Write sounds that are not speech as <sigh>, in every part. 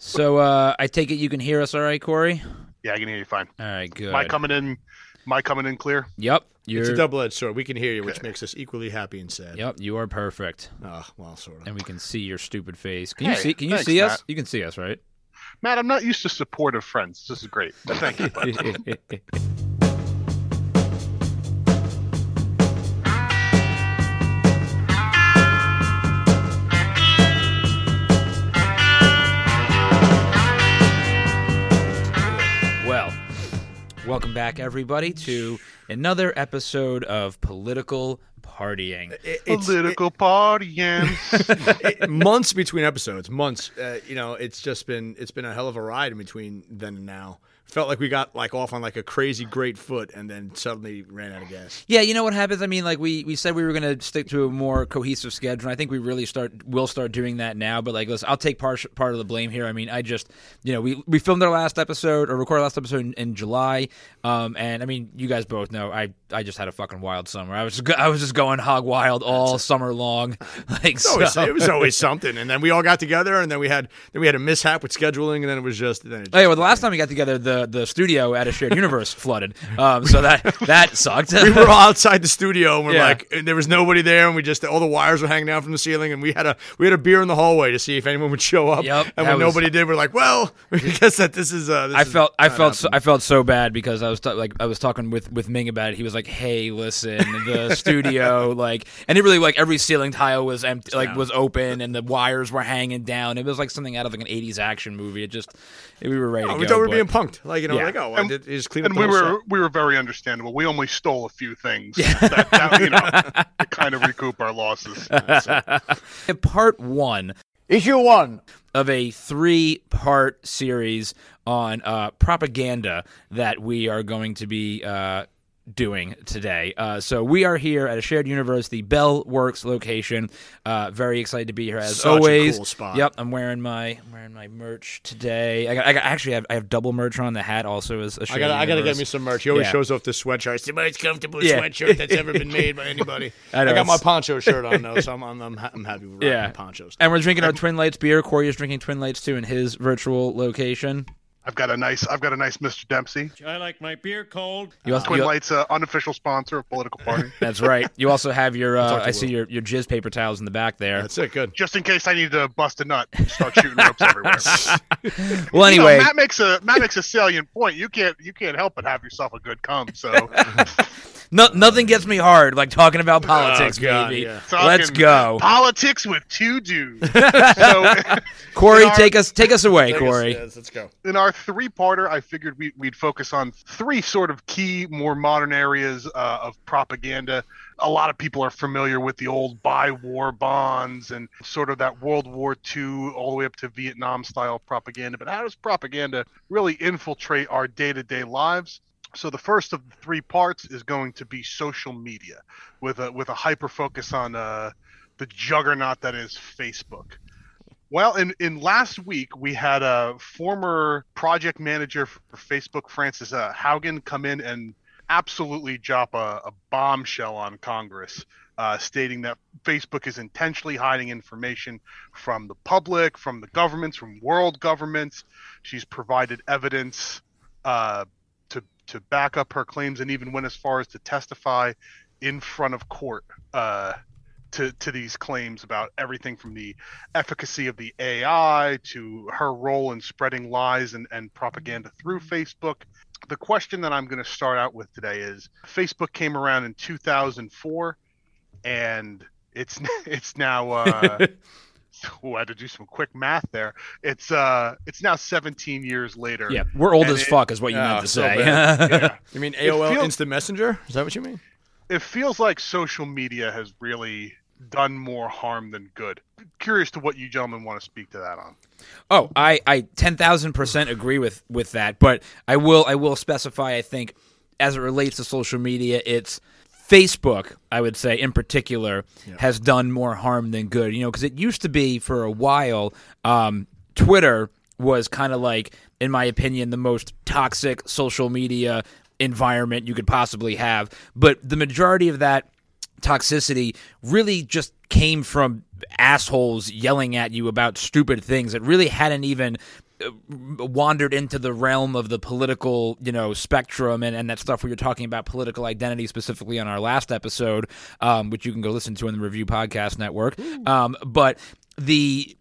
So uh, I take it you can hear us all right, Corey? Yeah, I can hear you fine. All right, good. Am I coming in? Am I coming in clear? Yep. You're, It's a double-edged sword. We can hear you, which makes us equally happy and sad. Yep, you are perfect. Oh, well, sort of. And we can see your stupid face. Can you see can you thanks, see us? Matt. You can see us, right? Matt, I'm not used to supportive friends. This is great. Thank you. <laughs> welcome back everybody to another episode of Political Partying. It- it's Political partying. <laughs> it- months between episodes. Months. Uh, you know, it's just been it's been a hell of a ride in between then and now. Felt like we got like off on like a crazy great foot, and then suddenly ran out of gas. Yeah, you know what happens? I mean, like we, we said we were going to stick to a more cohesive schedule. And I think we really start will start doing that now. But like, listen, I'll take part part of the blame here. I mean, I just you know we we filmed our last episode or recorded our last episode in, in July, um, and I mean, you guys both know I I just had a fucking wild summer. I was just, I was just going hog wild all summer long. <laughs> Like It's always, so. it was always something, and then we all got together, and then we had then we had a mishap with scheduling, and then it was just then it just, Oh, yeah, well, the last time we got together, the, the studio at a shared <laughs> universe flooded, um, so that that sucked. we were all <laughs> outside the studio and we're Yeah. like and there was nobody there and we just all the wires were hanging down from the ceiling and we had a we had a beer in the hallway to see if anyone would show up Yep, and when was- nobody did we're like well <laughs> we guess that this is uh this I felt I felt so. I felt so bad because I was ta- like I was talking with with Ming about it. He was like, "Hey, listen, the studio like," and it really like every ceiling tile was empty, like down. was open, and the wires were hanging down. It was like something out of like an '80s action movie. It just we were ready Oh, to we go. thought we were being punked like you know Yeah. like oh I And- did, just clean up and we whole were we were very understandable. We only stole a few things that, that, you know <laughs> to kind of recoup our losses. <laughs> <laughs> part one Issue one. of a three part series on uh, propaganda that we are going to be uh, doing today. Uh, so we are here at a shared universe, the Bell Works location. Uh, very excited to be here as Such a always. cool spot. Yep, I'm wearing my I'm wearing my merch today. I, got, I got, actually have I have double merch on. The hat also is a I shared gotta, I gotta get me some merch. He always Yeah. shows off the sweatshirt. It's the most comfortable Yeah. sweatshirt that's ever been made by <laughs> anybody. I I, know, got my poncho <laughs> shirt on though, so I'm, I'm, I'm, I'm happy with Yeah. ponchos. And we're drinking our Twin Lights beer. Corey is drinking Twin Lights too in his virtual location. I've got a nice I've got a nice Mr. Dempsey. I like my beer cold. You also, Twin you- Lights, uh, unofficial sponsor of Political Party. <laughs> That's right. You also have your. Uh, talk to I see your your jizz paper towels in the back there. That's it. Good. Just in case I need to bust a nut, start shooting ropes everywhere. <laughs> Well, You know, anyway, Matt makes a Matt makes a salient point. You can't you can't help but have yourself a good cum. So <laughs> no, nothing gets me hard like talking about politics, Oh, God, baby. yeah. Let's go, politics with two dudes. so Corey. our- Take us take us away, Take us- Corey. yes, let's go. in our three-parter, I figured we, we'd focus on three sort of key, more modern areas uh, of propaganda. A lot of people are familiar with the old buy war bonds and sort of that World War II all the way up to Vietnam style propaganda. But how does propaganda really infiltrate our day-to-day lives? So the first of the three parts is going to be social media, with a with a hyper focus on uh, the juggernaut that is Facebook. Well, in, in last week, we had a former project manager for Facebook, Frances uh, Haugen, come in and absolutely drop a, a bombshell on Congress, uh, stating that Facebook is intentionally hiding information from the public, from the governments, from world governments. She's provided evidence uh, to, to back up her claims and even went as far as to testify in front of court. To, to these claims about everything from the efficacy of the AI to her role in spreading lies and, and propaganda through Facebook. The question that I'm going to start out with today is Facebook came around in 2004 and it's <laughs> it's now uh <laughs> oh, I had to do some quick math there. It's uh it's now 17 years later. Yeah, we're old as it- fuck, is what you Oh, meant to so say. <laughs> Yeah. You mean AOL feels- Instant Messenger? Is that what you mean? It feels like social media has really done more harm than good. Curious to what you gentlemen want to speak to that on. Oh, I I ten thousand percent agree with with that, but I will I will specify. I think as it relates to social media, it's Facebook. I would say in particular has done more harm than good. You know, because it used to be for a while, um, Twitter was kind of like, in my opinion, the most toxic social media environment you could possibly have. But the majority of that toxicity really just came from assholes yelling at you about stupid things that really hadn't even uh, wandered into the realm of the political, you know, spectrum and, and that stuff we were talking about political identity specifically on our last episode, um, which you can go listen to in the Review Podcast Network. Um, but the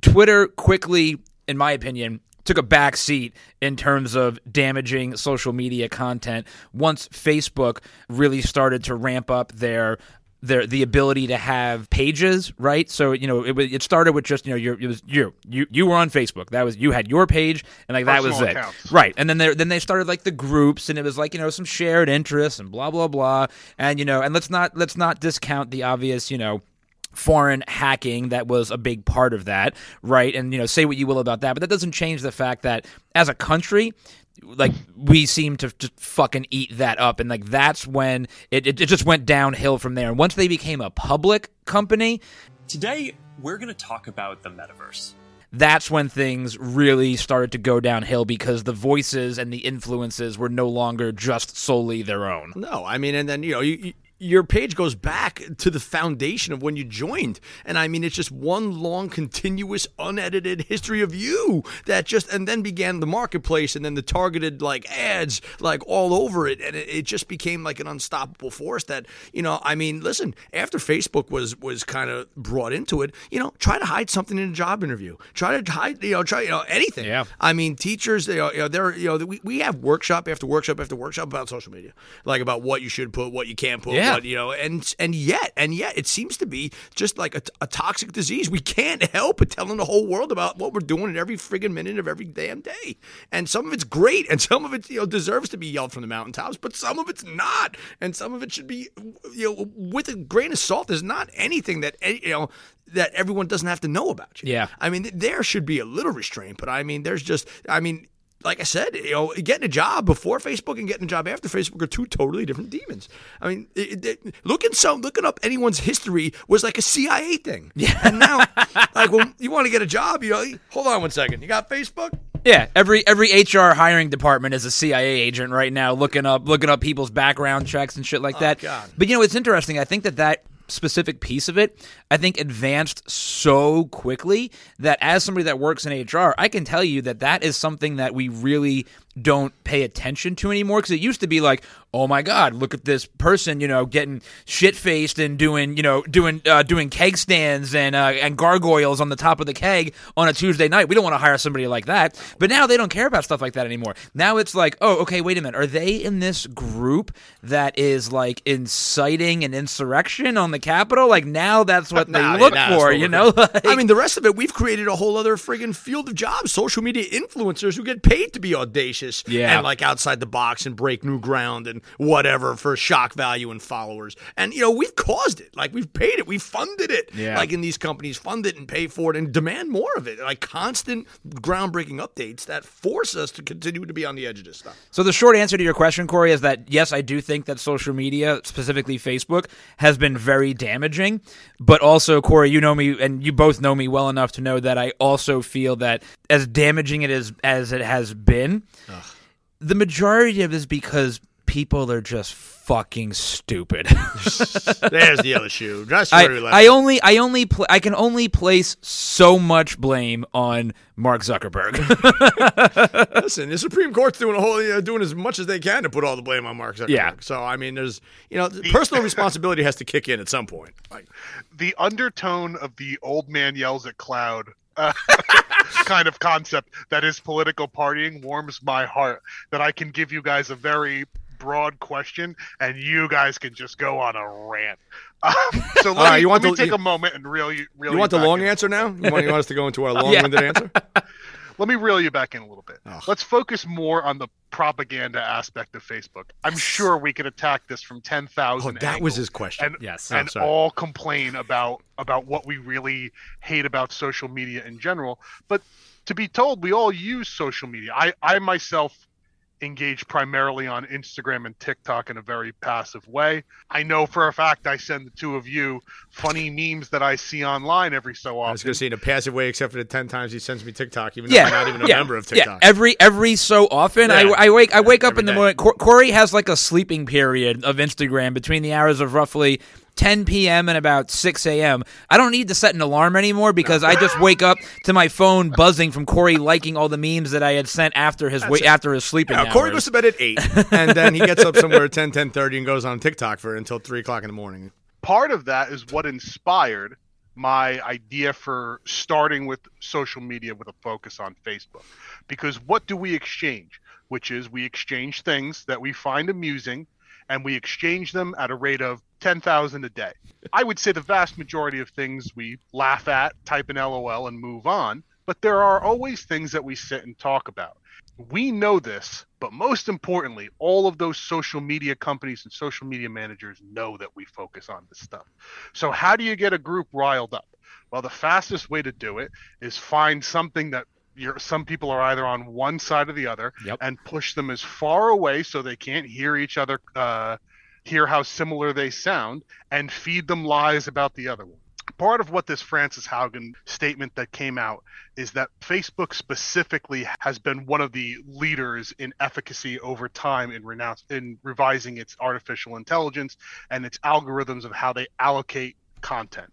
Twitter quickly, in my opinion, took a back seat in terms of damaging social media content once Facebook really started to ramp up their their the ability to have pages, right? So you know, it it started with just you know, your it was you you you were on Facebook. That was you had your page, and like that was Personal it, right? And then they then they started like the groups, and it was like you know some shared interests and blah blah blah, and you know, and let's not let's not discount the obvious, you know foreign hacking that was a big part of that, right? And you know, say what you will about that, but that doesn't change the fact that as a country, like we seem to just fucking eat that up, and like that's when it, it, it just went downhill from there. And once they became a public company, Today, we're going to talk about the metaverse. that's when things really started to go downhill because the voices and the influences were no longer just solely their own. No, I mean, and then you know, you, you, your page goes back to the foundation of when you joined, and I mean, it's just one long, continuous, unedited history of you that just, and then began the marketplace, and then the targeted like ads, like all over it, and it, it just became like an unstoppable force. That you know, I mean, listen, after Facebook was was kind of brought into it, you know, try to hide something in a job interview, try to hide, you know, try, you know, anything. Yeah. I mean, teachers, they are, you know, they're, you know, we, we have workshop after workshop after workshop about social media, like about what you should put, what you can't put, Yeah. What, you know, and and yet, and yet, it seems to be just like a, a toxic disease. We can't help but telling the whole world about what we're doing in every friggin' minute of every damn day. And some of it's great, and some of it, you know, deserves to be yelled from the mountaintops, but some of it's not, and some of it should be, you know, with a grain of salt. There's not anything that, eh, you know. That everyone doesn't have to know about you. Yeah. I mean, there should be a little restraint, but I mean, there's just, I mean, like I said, you know, getting a job before Facebook and getting a job after Facebook are two totally different demons. I mean, it, it, looking some looking up anyone's history was like a CIA thing. Yeah. And now, <laughs> like, when you want to get a job, you know, hold on one second. You got Facebook? Yeah, every every HR hiring department is a CIA agent right now, looking up looking up people's background checks and shit like oh, that. God. But you know, it's interesting. I think that that specific piece of it, I think advanced so quickly that as somebody that works in HR, I can tell you that that is something that we really don't pay attention to anymore because it used to be like, oh my god, look at this person, you know, getting shit faced and doing, you know, doing uh, doing keg stands and uh, and gargoyles on the top of the keg on a Tuesday night. We don't want to hire somebody like that. But now they don't care about stuff like that anymore. Now it's like, oh, okay, wait a minute, are they in this group that is like inciting an insurrection on the Capitol? Like now that's what they Nah, look nah, for, you know? <laughs> Like- I mean, the rest of it, we've created a whole other friggin' field of jobs. Social media influencers who get paid to be audacious Yeah. and like outside the box and break new ground and whatever for shock value and followers. And you know, we've caused it. Like we've paid it. We've funded it. Yeah. Like in these companies, fund it and pay for it and demand more of it. Like constant groundbreaking updates that force us to continue to be on the edge of this stuff. So the short answer to your question, Corey, is that yes, I do think that social media, specifically Facebook, has been very damaging. But also, Corey, you know me, and you both know me well enough to know that I also feel that as damaging it is as it has been, the majority of it is because people are just fucking stupid. <laughs> There's the other shoe. That's I, where we left. I only I only pl- I can only place so much blame on Mark Zuckerberg. <laughs> Listen, the Supreme Court's doing a whole, you know, doing as much as they can to put all the blame on Mark Zuckerberg. Yeah. So I mean, there's, you know, personal responsibility has to kick in at some point. Like, the undertone of the old man yells at cloud uh, <laughs> kind of concept that is political partying warms my heart that i can give you guys a very broad question and you guys can just go on a rant <laughs> um, so let, right, me, you want let me take you- a moment and reel you reel you want the long in. answer now? You want, you want us to go into our <laughs> long-winded answer? <laughs> let me reel you back in a little bit let's focus more on the propaganda aspect of facebook i'm sure we could attack this from 10,000 Oh, that was his question. and, Yes. Oh, and sorry. all complain about about what we really hate about social media in general. But to be told, we all use social media. I I myself engage primarily on Instagram and TikTok in a very passive way. I know for a fact I send the two of you funny memes that I see online every so often. I was often. going to say in a passive way, except for the 10 times he sends me TikTok, even though I'm not even a yeah, member of yeah. TikTok. Every every so often, Yeah. I, I wake I wake up Every in the day. morning. Corey has like a sleeping period of Instagram between the hours of roughly 10 p.m. and about 6 a.m., I don't need to set an alarm anymore because I just wake up to my phone buzzing from Corey liking all the memes that I had sent after his wa- after his sleeping Yeah. Corey goes to bed at eight, and then he gets up somewhere at 10, 10.30 and goes on TikTok for until three o'clock in the morning. part of that is what inspired my idea for starting with social media with a focus on Facebook. Because what do we exchange? Which is we exchange things that we find amusing and we exchange them at a rate of 10,000 a day. I would say the vast majority of things we laugh at, type in LOL, and move on. But there are always things that we sit and talk about. We know this, but most importantly, all of those social media companies and social media managers know that we focus on this stuff. So, how do you get a group riled up? Well, the fastest way to do it is find something that you're, some people are either on one side or the other Yep. and push them as far away so they can't hear each other, uh, hear how similar they sound, and feed them lies about the other one. Part of what this Frances Haugen statement that came out is that Facebook specifically has been one of the leaders in efficacy over time in renounce in revising its artificial intelligence and its algorithms of how they allocate content.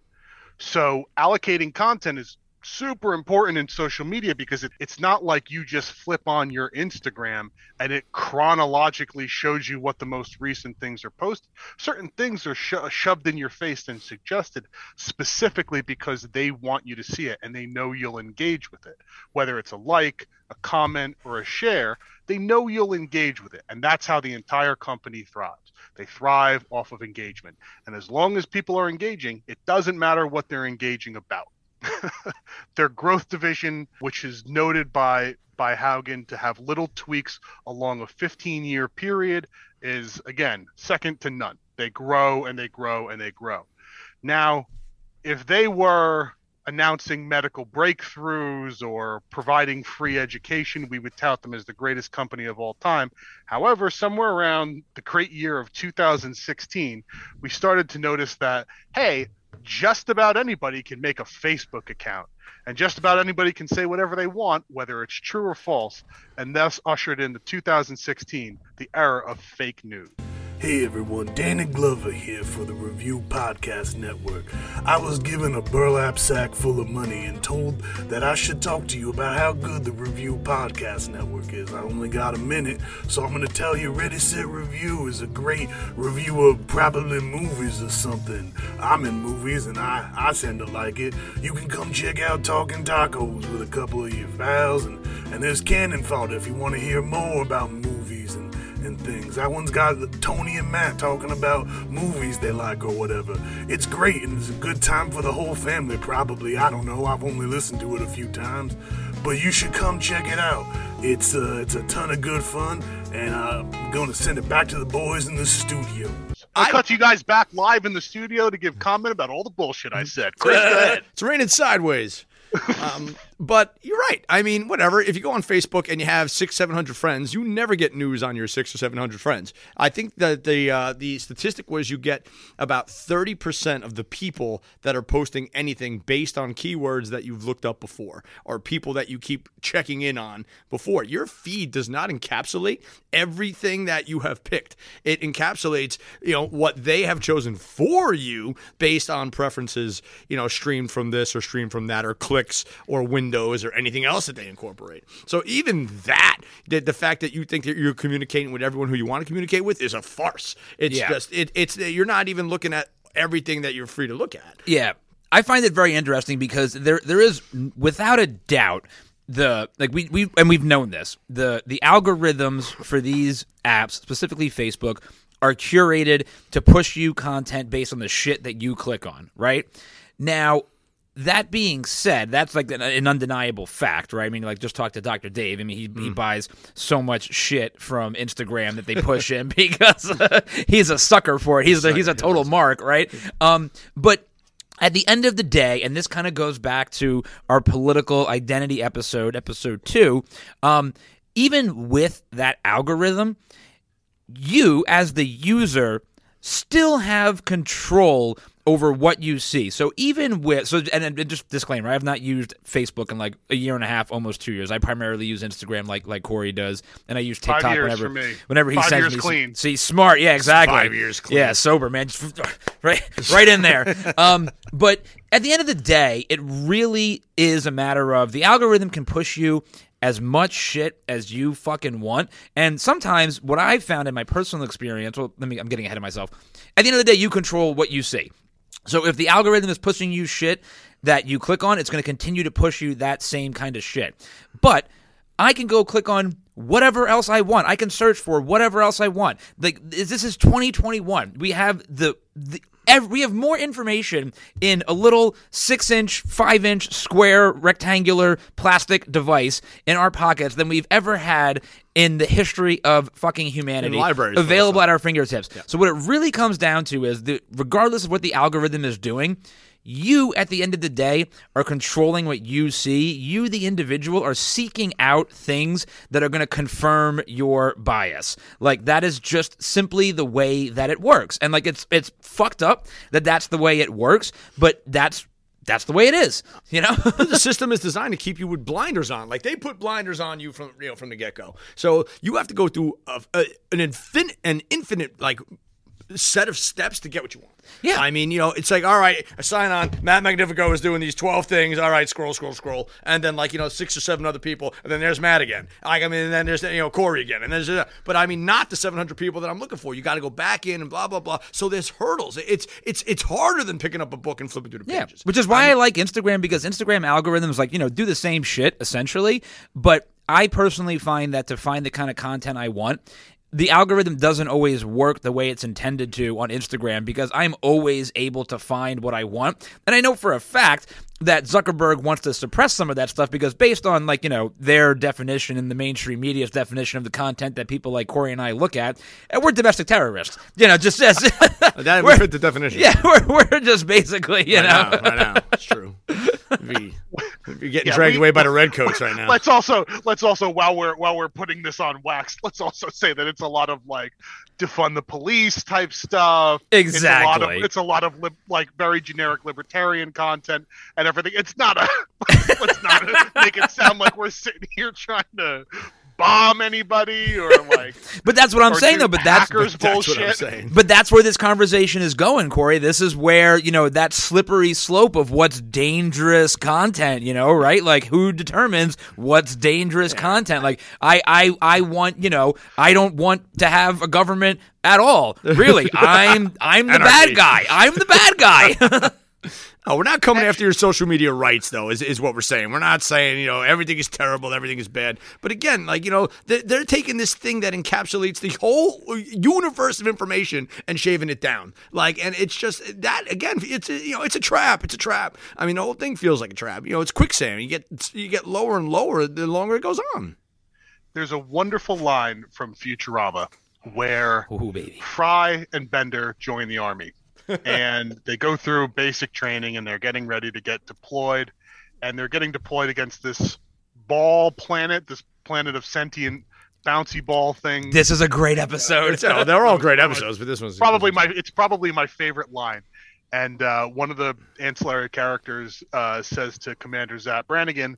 So allocating content is super important in social media because it, it's not like you just flip on your Instagram and it chronologically shows you what the most recent things are posted. Certain things are sho- shoved in your face and suggested specifically because they want you to see it and they know you'll engage with it. Whether it's a like, a comment, or a share, they know you'll engage with it. And that's how the entire company thrives. They thrive off of engagement. And as long as people are engaging, it doesn't matter what they're engaging about. <laughs> Their growth division, which is noted by by Haugen to have little tweaks along a 15 year period, is again second to none. They grow and they grow and they grow. Now, if they were announcing medical breakthroughs or providing free education, we would tout them as the greatest company of all time. However, somewhere around the great year of 2016, we started to notice that, hey, just about anybody can make a Facebook account and just about anybody can say whatever they want, whether it's true or false, and thus ushered into 2016, the era of fake news. Hey everyone, Danny Glover here for the Review Podcast Network. I was given a burlap sack full of money and told that I should talk to you about how good the Review Podcast Network is. I only got a minute, so I'm going to tell you Ready Set Review is a great review of probably movies or something. I'm in movies and I, I tend to like it. You can come check out Talking Tacos with a couple of your pals, and, and there's Cannon Fodder if you want to hear more about movies and and things. That one's got Tony and Matt talking about movies they like or whatever. It's great and it's a good time for the whole family, probably. I don't know. I've only listened to it a few times. But you should come check it out. It's uh, it's a ton of good fun, and uh, I'm going to send it back to the boys in the studio. I cut you guys back live in the studio to give comment about all the bullshit I said. Chris, go <laughs> ahead. It's raining sideways. um, but you're right. I mean, whatever. If you go on Facebook and you have six, seven hundred friends, you never get news on your six or seven hundred friends. I think that the uh, the statistic was you get about thirty percent of the people that are posting anything based on keywords that you've looked up before or people that you keep checking in on before. Your feed does not encapsulate everything that you have picked. It encapsulates, you know, what they have chosen for you based on preferences, you know, streamed from this or streamed from that or clicks or windows or anything else that they incorporate. So even that, the, the fact that you think that you're communicating with everyone who you want to communicate with is a farce. It's Yeah. just it, it's you're not even looking at everything that you're free to look at. Yeah, I find it very interesting because there there is without a doubt the like we we and we've known this the the algorithms for these apps specifically Facebook are curated to push you content based on the shit that you click on right now that being said, that's like an, an undeniable fact, right? I mean, like just talk to Dr. Dave. I mean, he, he buys so much shit from Instagram that they <laughs> push him <laughs> because uh, he's a sucker for it. He's a, he's a total mark, right? Um, but at the end of the day, and this kind of goes back to our political identity episode, episode two, um, even with that algorithm, you as the user still have control over what you see. So even with so and, and just disclaimer, I have not used Facebook in like a year and a half, almost two years. I primarily use Instagram like like Corey does, and I use Five TikTok years whenever for me. whenever he Five sends years me. clean. See, smart, yeah, exactly. Five years clean. Yeah, sober man, Just <laughs> right right in there. um, but at the end of the day, it really is a matter of the algorithm can push you as much shit as you fucking want. And sometimes what I've found in my personal experience, well, let me I'm getting ahead of myself. At the end of the day, you control what you see. So if the algorithm is pushing you shit that you click on, it's going to continue to push you that same kind of shit. But I can go click on whatever else I want. I can search for whatever else I want. Like this is 2021. We have the, the ev- we have more information in a little six inch, five inch square rectangular plastic device in our pockets than we've ever had in the history of fucking humanity. In libraries, available at our fingertips. So what it really comes down to is that regardless of what the algorithm is doing, you at the end of the day are controlling what you see. You, the individual, are seeking out things that are going to confirm your bias. Like that is just simply the way that it works. And like it's it's fucked up that that's the way it works, but that's that's the way it is. You know. <laughs> the system is designed to keep you with blinders on. Like they put blinders on you from you know from the get go. So you have to go through a, a, an infinite an infinite like set of steps to get what you want. Yeah. I mean, you know, it's like, all right, I sign on. Matt Magnifico is doing these 12 things. All right, scroll, scroll, scroll. And then, like, you know, six or seven other people. And then there's Matt again. Like, I mean, and then there's, you know, Corey again. And there's, uh, but I mean, not the 700 people that I'm looking for. You got to go back in and blah, blah, blah. So there's hurdles. It's, it's, it's harder than picking up a book and flipping through the pages. Yeah, pages. which is why I, like Instagram because Instagram algorithms like you know do the same shit essentially, but I personally find that to find the kind of content I want, the algorithm doesn't always work the way it's intended to on Instagram because I'm always able to find what I want, and I know for a fact that Zuckerberg wants to suppress some of that stuff because based on like you know their definition and the mainstream media's definition of the content that people like Corey and I look at, and we're domestic terrorists. You know, just as <laughs> that <laughs> would fit the definition. yeah, <laughs> we're, we're just basically you I know. know, I know. It's true. Be, be getting Yeah, dragged we- away by the redcoats right now. Let's also let's also while we're while we're putting this on wax, let's also say that it's a lot of like defund the police type stuff. It's a lot Exactly. of, it's a lot of lib, like very generic libertarian content and everything. It's not a <laughs> let's not make it sound like we're sitting here trying to bomb anybody or <laughs> like But that's what I'm saying though. But that's hackers That's bullshit. what I'm saying. But that's where this conversation is going, Corey. This is where, you know, that slippery slope of what's dangerous content, you know, right? Like who determines what's dangerous content? Like I I I want, you know, I don't want to have a government at all. Really. <laughs> I'm I'm the Anarchy. bad guy. I'm the bad guy. <laughs> Oh, we're not coming after your social media rights, though. Is, is what we're saying. We're not saying you know everything is terrible, everything is bad. But again, like you know, they're, they're taking this thing that encapsulates the whole universe of information and shaving it down. Like, and it's just that again, it's a, you know, it's a trap. It's a trap. I mean, the whole thing feels like a trap. You know, it's quicksand. You get you get lower and lower the longer it goes on. There's a wonderful line from Futurama where Ooh, baby. Fry and Bender join the army, and they go through basic training, and they're getting ready to get deployed, and they're getting deployed against this ball planet, this planet of sentient bouncy ball thing. This is a great episode. It's, <laughs> oh, they're all <laughs> great episodes, but this one's probably my it's probably my favorite line. And uh, one of the ancillary characters uh, says to Commander Zap Brannigan,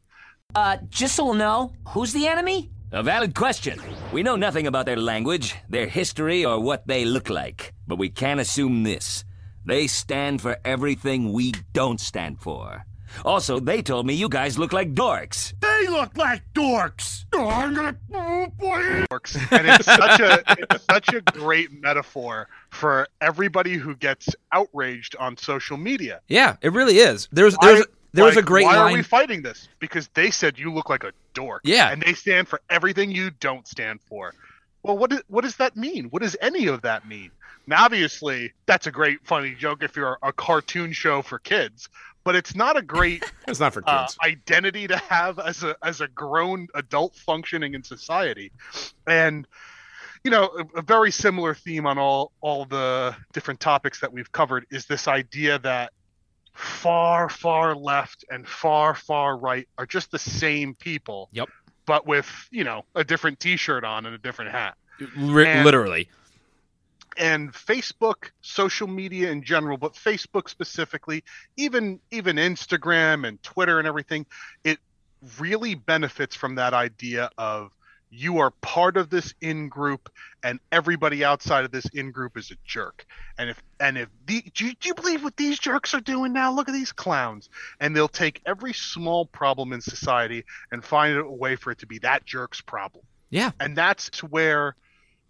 Uh, just so we'll know, who's the enemy? A valid question. We know nothing about their language, their history, or what they look like. But we can assume this. They stand for everything we don't stand for. Also, they told me you guys look like dorks. They look like dorks. Oh, I'm gonna. Oh boy. works and it's such a it's such a great metaphor for everybody who gets outraged on social media. Yeah, it really is. There's there's Why- there was a like, great why line. are we fighting this? Because they said you look like a dork. Yeah. and they stand for everything you don't stand for. Well, what is, what does that mean? What does any of that mean? Now, obviously, that's a great funny joke if you're a cartoon show for kids, but it's not a great <laughs> It's not for uh, kids. identity to have as a as a grown adult functioning in society, and you know a, a very similar theme on all all the different topics that we've covered is this idea that far far left and far far right are just the same people. Yep. But with you know a different T-shirt on and a different hat. And- literally. And Facebook, social media in general, but Facebook specifically, even even Instagram and Twitter and everything, it really benefits from that idea of you are part of this in group and everybody outside of this in group is a jerk. And if and if the do you, do you believe what these jerks are doing now? Look at these clowns. And they'll take every small problem in society and find a way for it to be that jerk's problem. Yeah. and that's where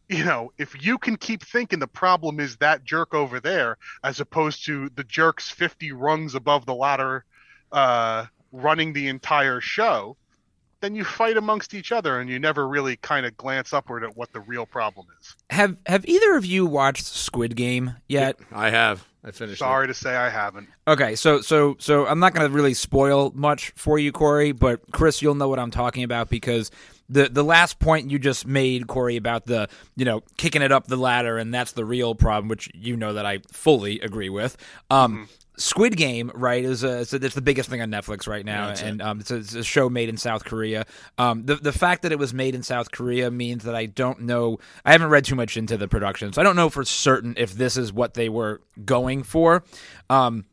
you know if you can keep thinking the problem is that jerk over there as opposed to the jerks 50 rungs above the ladder uh running the entire show then you fight amongst each other and you never really kind of glance upward at what the real problem is Have Have either of you watched Squid Game yet? I have. I finished. sorry to say i haven't Okay, so so so I'm not going to really spoil much for you, Corey, but Chris, you'll know what I'm talking about because the the last point you just made, Corey, about the you know kicking it up the ladder, and that's the real problem, which you know that I fully agree with. Um, Squid Game, right, is a, it's, a, it's the biggest thing on Netflix right now, and um, it's, a, it's a show made in South Korea. Um, the the fact that it was made in South Korea means that I don't know. I haven't read too much into the production, so I don't know for certain if this is what they were going for. Um,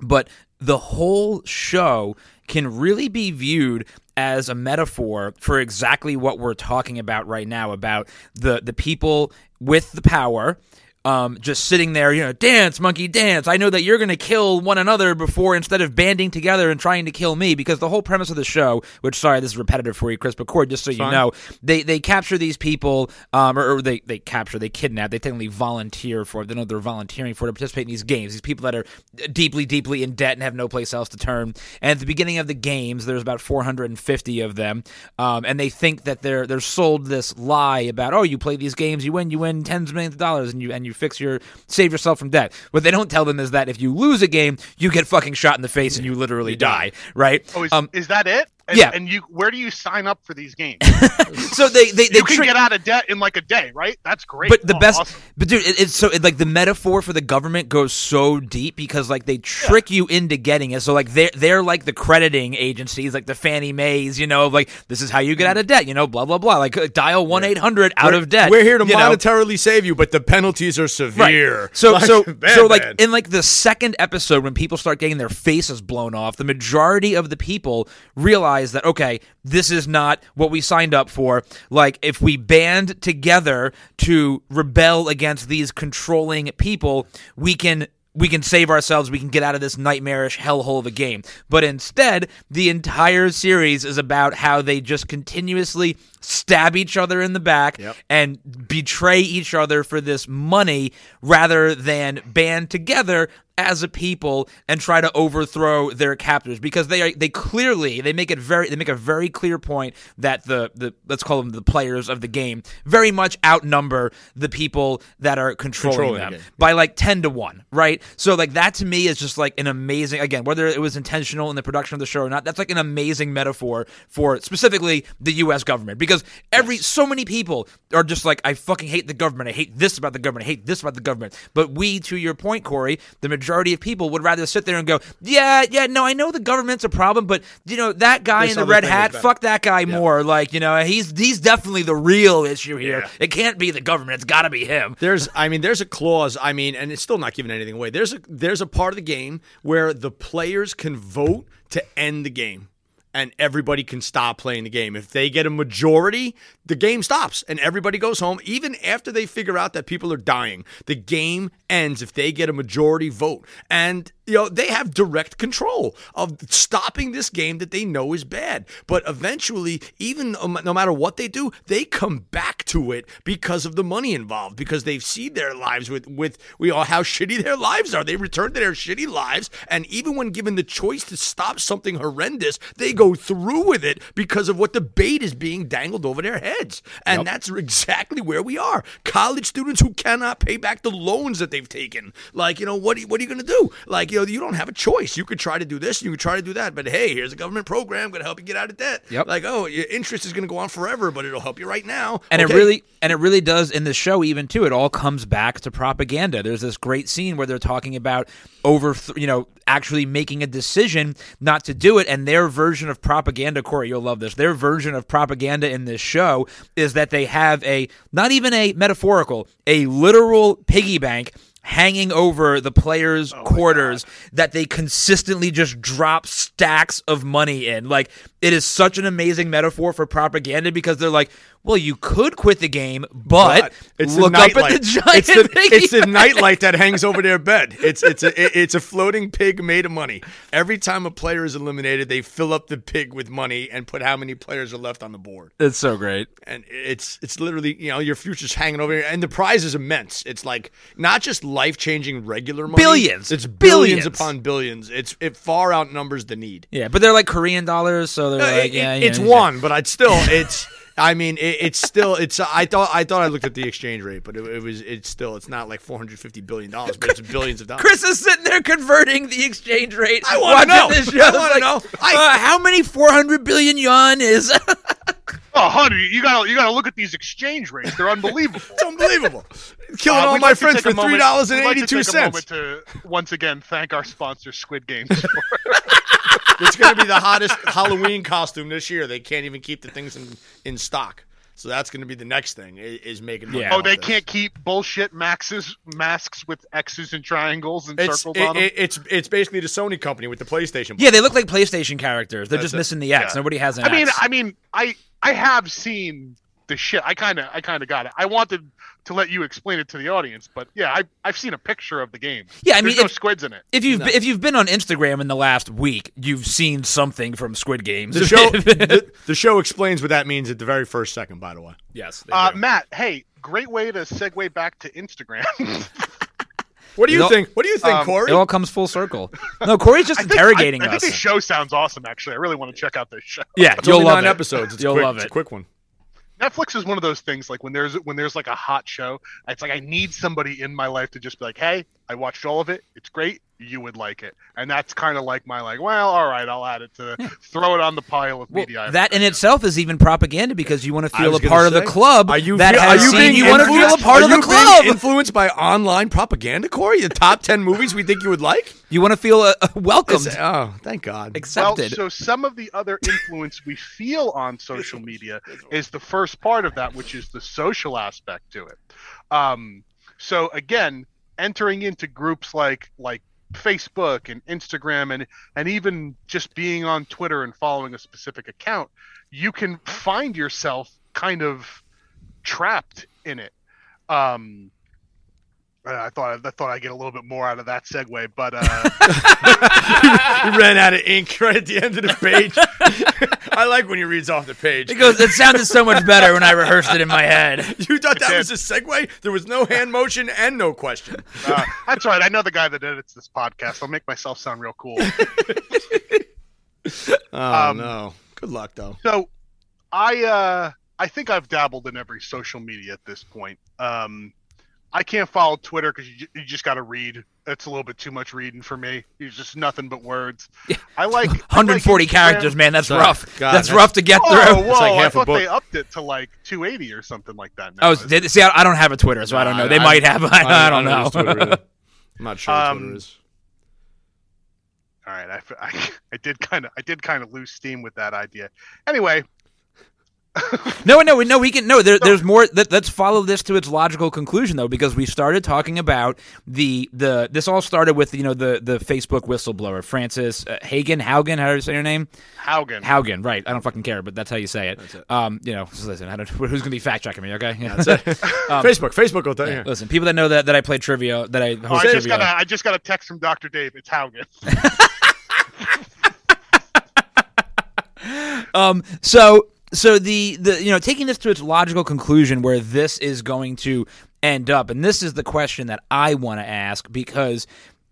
but the whole show can really be viewed as a metaphor for exactly what we're talking about right now about the the people with the power um, just sitting there, you know, dance, monkey, dance. I know that you're going to kill one another before instead of banding together and trying to kill me. Because the whole premise of the show, which sorry, this is repetitive for you, Chris, but Cord, just so you know, they they capture these people, um, or, or they they capture, they kidnap, they technically volunteer for it. They know they're volunteering for it to participate in these games. These people that are deeply, deeply in debt and have no place else to turn. And at the beginning of the games, there's about 450 of them, um, and they think that they're they're sold this lie about, oh, you play these games, you win, you win tens of millions of dollars, and you and you fix your save yourself from debt. What they don't tell them is that if you lose a game, you get fucking shot in the face and you literally die. Right? oh is, um, is that it and, yeah. and you where do you sign up for these games <laughs> so they they, they you can trick- get out of debt in like a day right that's great But the Oh, best, awesome. but dude, it, it's so it, like the metaphor for the government goes so deep because like they trick you into getting it. So like they're they're like the crediting agencies, like the Fannie Mae's, you know, like this is how you get out of debt, you know, blah blah blah. Like uh, dial one eight hundred out of debt. We're here to you know? monetarily save you, but the penalties are severe. So Like, so <laughs> bad, so like bad. in like the second episode when people start getting their faces blown off, the majority of the people realize that okay, this is not what we signed up for. Like if we band together to rebel against these controlling people, we can we can save ourselves, we can get out of this nightmarish hellhole of a game. But instead, the entire series is about how they just continuously stab each other in the back and betray each other for this money rather than band together as a people and try to overthrow their captors because they are they clearly they make it very they make a very clear point that the the let's call them the players of the game very much outnumber the people that are controlling, Controlling them the by like 10 to 1 right? So like that to me is just like an amazing again whether it was intentional in the production of the show or not that's like an amazing metaphor for specifically the US government because every so many people are just like I fucking hate the government. I hate this about the government. I hate this about the government. But we to your point Corey the majority of people would rather sit there and go yeah yeah no I know the government's a problem but you know that guy This in the red hat fuck that guy more like you know he's he's definitely the real issue here Yeah. it can't be the government it's got to be him There's, I mean, there's a clause. I mean, and it's still not giving anything away. There's a there's a part of the game where the players can vote to end the game, and everybody can stop playing the game. If they get a majority, the game stops, and everybody goes home. Even after they figure out that people are dying, the game ends if they get a majority vote, and you know they have direct control of stopping this game that they know is bad. But eventually, even no matter what they do, they come back to it because of the money involved, because they've seen their lives with with we all how shitty their lives are. They return to their shitty lives, and even when given the choice to stop something horrendous, they go through with it because of what the bait is being dangled over their heads. And that's exactly where we are. College students who cannot pay back the loans that they've taken. Like, you know, what, what are you going to do? Like, you know, you don't have a choice. You could try to do this, you could try to do that, but hey, here's a government program going to help you get out of debt. Yep. Like, oh, your interest is going to go on forever, but it'll help you right now. and Okay. it really and it really does in the show even too it all comes back to propaganda there's this great scene where they're talking about over you know actually making a decision not to do it and their version of of propaganda, Corey, you'll love this. Their version of propaganda in this show is that they have a not even a metaphorical, a literal piggy bank hanging over the players' oh quarters that they consistently just drop stacks of money in. Like it is such an amazing metaphor for propaganda because they're like, well, you could quit the game, but, it's look the up at the giant It's the, piggy <laughs> it's the <laughs> nightlight that hangs over their bed. It's it's a it's a floating pig made of money. Every time a player is eliminated, they fill up the pig with money and put how many players are left on the board. It's so great. And it's it's literally you know your future's hanging over here, and the prize is immense. It's like not just life changing regular money, Billions. It's billions, Billions. upon billions. It's it far outnumbers the need. Yeah, but they're like Korean dollars, so they're Uh, like, it- yeah, it- yeah, it's yeah. one, but I'd still it's. <laughs> I mean, it, it's still it's. I thought I thought I looked at the exchange rate, but it, it was it's still it's not like four hundred fifty billion dollars, but it's billions of dollars. Chris is sitting there converting the exchange rate. I wanna know. This show. I wanna like, know. uh, how many 400 billion yuan is? <laughs> Oh, honey, you gotta you gotta look at these exchange rates. They're unbelievable. <laughs> It's unbelievable. Killing Uh, all my like friends for three dollars and we'd like to eighty two a moment to once again thank our sponsor, Squid Games. <laughs> It's going to be the hottest Halloween costume this year. They can't even keep the things in, in stock. So that's going to be the next thing i- is making. Yeah. oh, they this. can't keep bullshit maxes masks with X's and triangles and It's circles it, on them. it- it's it's basically the Sony company with the PlayStation. yeah, they look like PlayStation characters. They're That's just it. missing the X. Yeah. Nobody has an I mean, X. I mean, I I have seen the shit. I kind of I kind of got it. I wanted to let you explain it to the audience, but yeah, I I've seen a picture of the game. Yeah, I There's mean, no if- squids in it. if you've if you've been on Instagram in the last week, you've seen something from Squid Games. The show <laughs> the, the show explains what that means at the very first second. By the way, yes. Uh. Matt, hey, great way to segue back to Instagram. <laughs> what do you You know- think? What do you think, Um, Corey? it all comes full circle. No, Corey's just <laughs> I think- interrogating I, I us. think this show sounds awesome. Actually, I really want to check out this show. yeah, It's you'll only love nine it. episodes. It's You'll quick. love It's it. a quick one. Netflix is one of those things like when there's when there's like a hot show, it's like I need somebody in my life to just be like, "Hey, I watched all of it. It's great. You would like it." And that's kind of like my like, "Well, all right, I'll add it to <laughs> throw it on the pile of Well, media." I've that in itself is even propaganda because you want to feel a gonna part of the club Are you that feel- has are you seen being you want to feel a influenced- part are of the you being club. influenced by online propaganda, Corey? The top ten movies we think you would like. you want to feel uh, <laughs> welcomed, It's- oh, thank God. well, accepted. so some of the other influence we feel on social media is the first part of that, which is the social aspect to it. Um, so again, entering into groups like like Facebook and Instagram and and even just being on Twitter and following a specific account, you can find yourself kind of trapped in it. Um, I thought I thought I'd get a little bit more out of that segue, but uh, <laughs> you ran out of ink right at the end of the page. <laughs> I like when he reads off the page. it goes. It sounded so much better when I rehearsed it in my head. <laughs> You thought that was a segue? There was no hand motion and no question. uh, that's right. I know the guy that edits this podcast. I'll make myself sound real cool. Oh Um, no. Good luck though. So, I uh, I think I've dabbled in every social media at this point. Um, I can't follow Twitter because you, you just got to read. It's a little bit too much reading for me. It's just nothing but words. I like I like 140 characters, man. That's Sorry. rough. God, that's that's- rough to get Oh, through. whoa! like I half a thought book. they upped it to like 280 or something like that. Now. Oh, they, see, I, I don't have a Twitter, so I don't know. They I- might have. I, <laughs> I don't know. whose Twitter is. I'm not sure what Um, Twitter is. All right, I did kind of I did kind of lose steam with that idea. Anyway, No, no, no. We can no. There, <laughs> there's more. Let, let's follow this to its logical conclusion, though, because we started talking about the the. This all started with you know the the Facebook whistleblower Frances uh, Hagen Haugen. How do you say your name? Haugen. Haugen. Right. I don't fucking care, but that's how you say it. Um, you know, listen. I don't. <laughs> Who's gonna be fact checking me? Okay. That's it. <laughs> Facebook. Facebook will tell you. Listen, people that know that that I play trivia, that I host Oh, I just trivia. got a I just got a text from Dr. Dave. It's Haugen. Um, so so the the you know taking this to its logical conclusion where this is going to end up, and this is the question that I want to ask because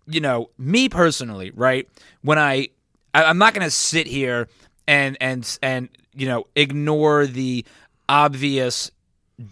you know me personally, right? When I, I I'm not going to sit here and and and you know ignore the obvious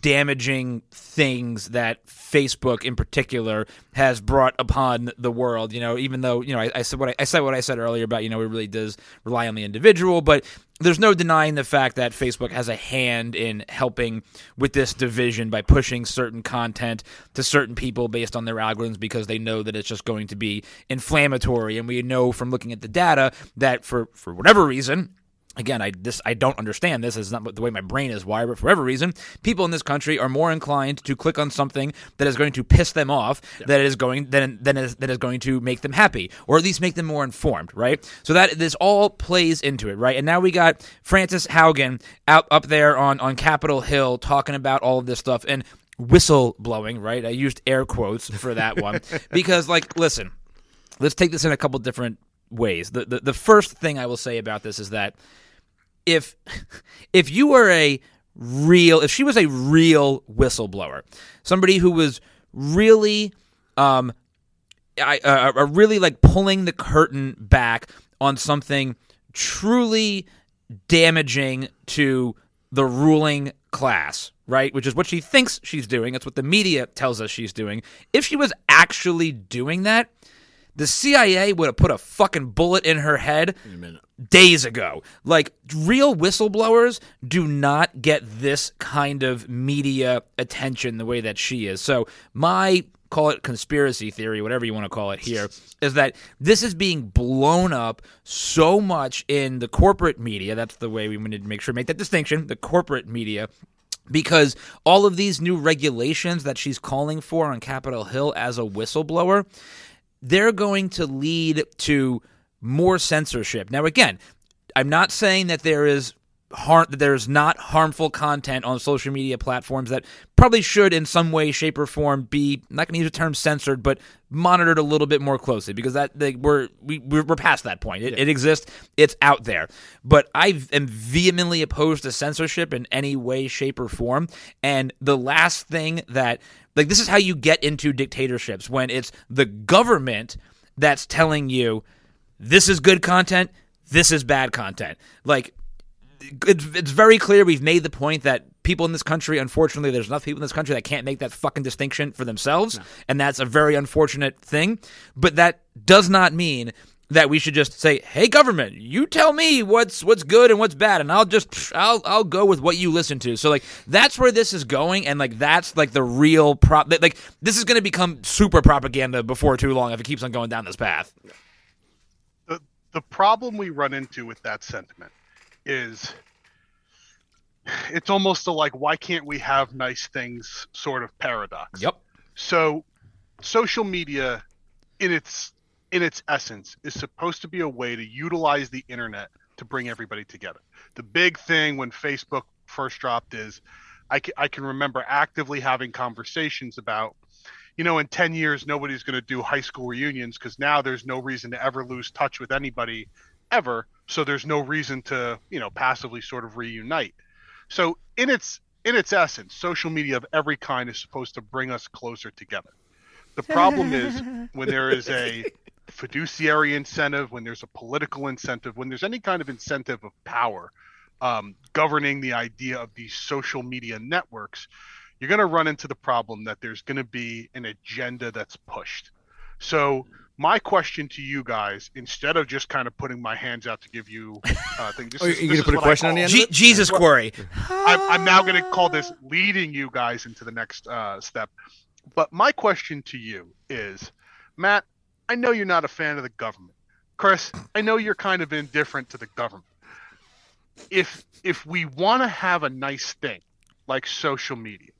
damaging things that Facebook in particular has brought upon the world. You know, even though you know I, I said what I, I said what I said earlier about you know it really does rely on the individual, but there's no denying the fact that Facebook has a hand in helping with this division by pushing certain content to certain people based on their algorithms because they know that it's just going to be inflammatory, and we know from looking at the data that for for whatever reason again, I this I don't understand this. Is not the way my brain is wired, but for whatever reason, people in this country are more inclined to click on something that is going to piss them off, that is going than than is, that is going to make them happy, or at least make them more informed, right? So that this all plays into it, right? And now we got Frances Haugen out up there on on Capitol Hill talking about all of this stuff and whistle blowing, right? I used air quotes for that one <laughs> because, like, listen, let's take this in a couple different ways. The, the the first thing I will say about this is that if if you were a real if she was a real whistleblower, somebody who was really um I uh, uh, really like pulling the curtain back on something truly damaging to the ruling class, right? Which is what she thinks she's doing. It's what the media tells us she's doing. If she was actually doing that, the CIA would have put a fucking bullet in her head days ago. Like, real whistleblowers do not get this kind of media attention the way that she is. So, my call it conspiracy theory, whatever you want to call it here, is that this is being blown up so much in the corporate media. That's the way we wanted to make sure make that distinction. The corporate media because all of these new regulations that she's calling for on Capitol Hill as a whistleblower, they're going to lead to more censorship. Now, again, I'm not saying that there is harm that there's not harmful content on social media platforms that probably should in some way shape or form be I'm not going to use the term censored but monitored a little bit more closely because that they, we're we, we're past that point. It, it exists. It's out there. But i am vehemently opposed to censorship in any way shape or form. And the last thing that like this is how you get into dictatorships when it's the government that's telling you this is good content this is bad content. Like it's, it's very clear we've made the point that people in this country, unfortunately, there's enough people in this country that can't make that fucking distinction for themselves, and that's a very unfortunate thing. But that does not mean that we should just say, "Hey, government, you tell me what's what's good and what's bad, and I'll just I'll I'll go with what you listen to." So like that's where this is going, and like that's like the real prop. Like this is going to become super propaganda before too long if it keeps on going down this path. The the problem we run into with that sentiment is it's almost a like why can't we have nice things sort of paradox. Yep. So social media in its in its essence is supposed to be a way to utilize the internet to bring everybody together. The big thing when Facebook first dropped is I can, I can remember actively having conversations about you know in 10 years nobody's going to do high school reunions because now there's no reason to ever lose touch with anybody ever so there's no reason to you know passively sort of reunite. So in its in its essence social media of every kind is supposed to bring us closer together. The problem is <laughs> when there is a fiduciary incentive when there's a political incentive when there's any kind of incentive of power um, governing the idea of these social media networks you're going to run into the problem that there's going to be an agenda that's pushed. So my question to you guys, instead of just kind of putting my hands out to give you, uh, thing, this Oh, is, you're this gonna is put a what I question on the end Je- Jesus query. I'm, I'm now going to call this leading you guys into the next uh, step. But my question to you is, Matt, I know you're not a fan of the government. Chris, I know you're kind of indifferent to the government. If if we want to have a nice thing like social media,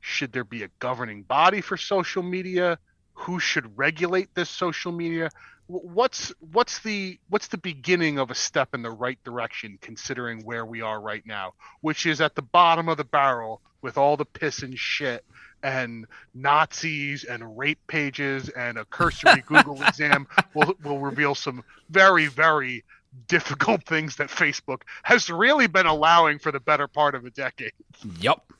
should there be a governing body for social media? Who should regulate this social media? What's what's the what's the beginning of a step in the right direction considering where we are right now, which is at the bottom of the barrel with all the piss and shit and Nazis and rape pages and a cursory <laughs> Google exam will will reveal some very very difficult things that Facebook has really been allowing for the better part of a decade. Yep.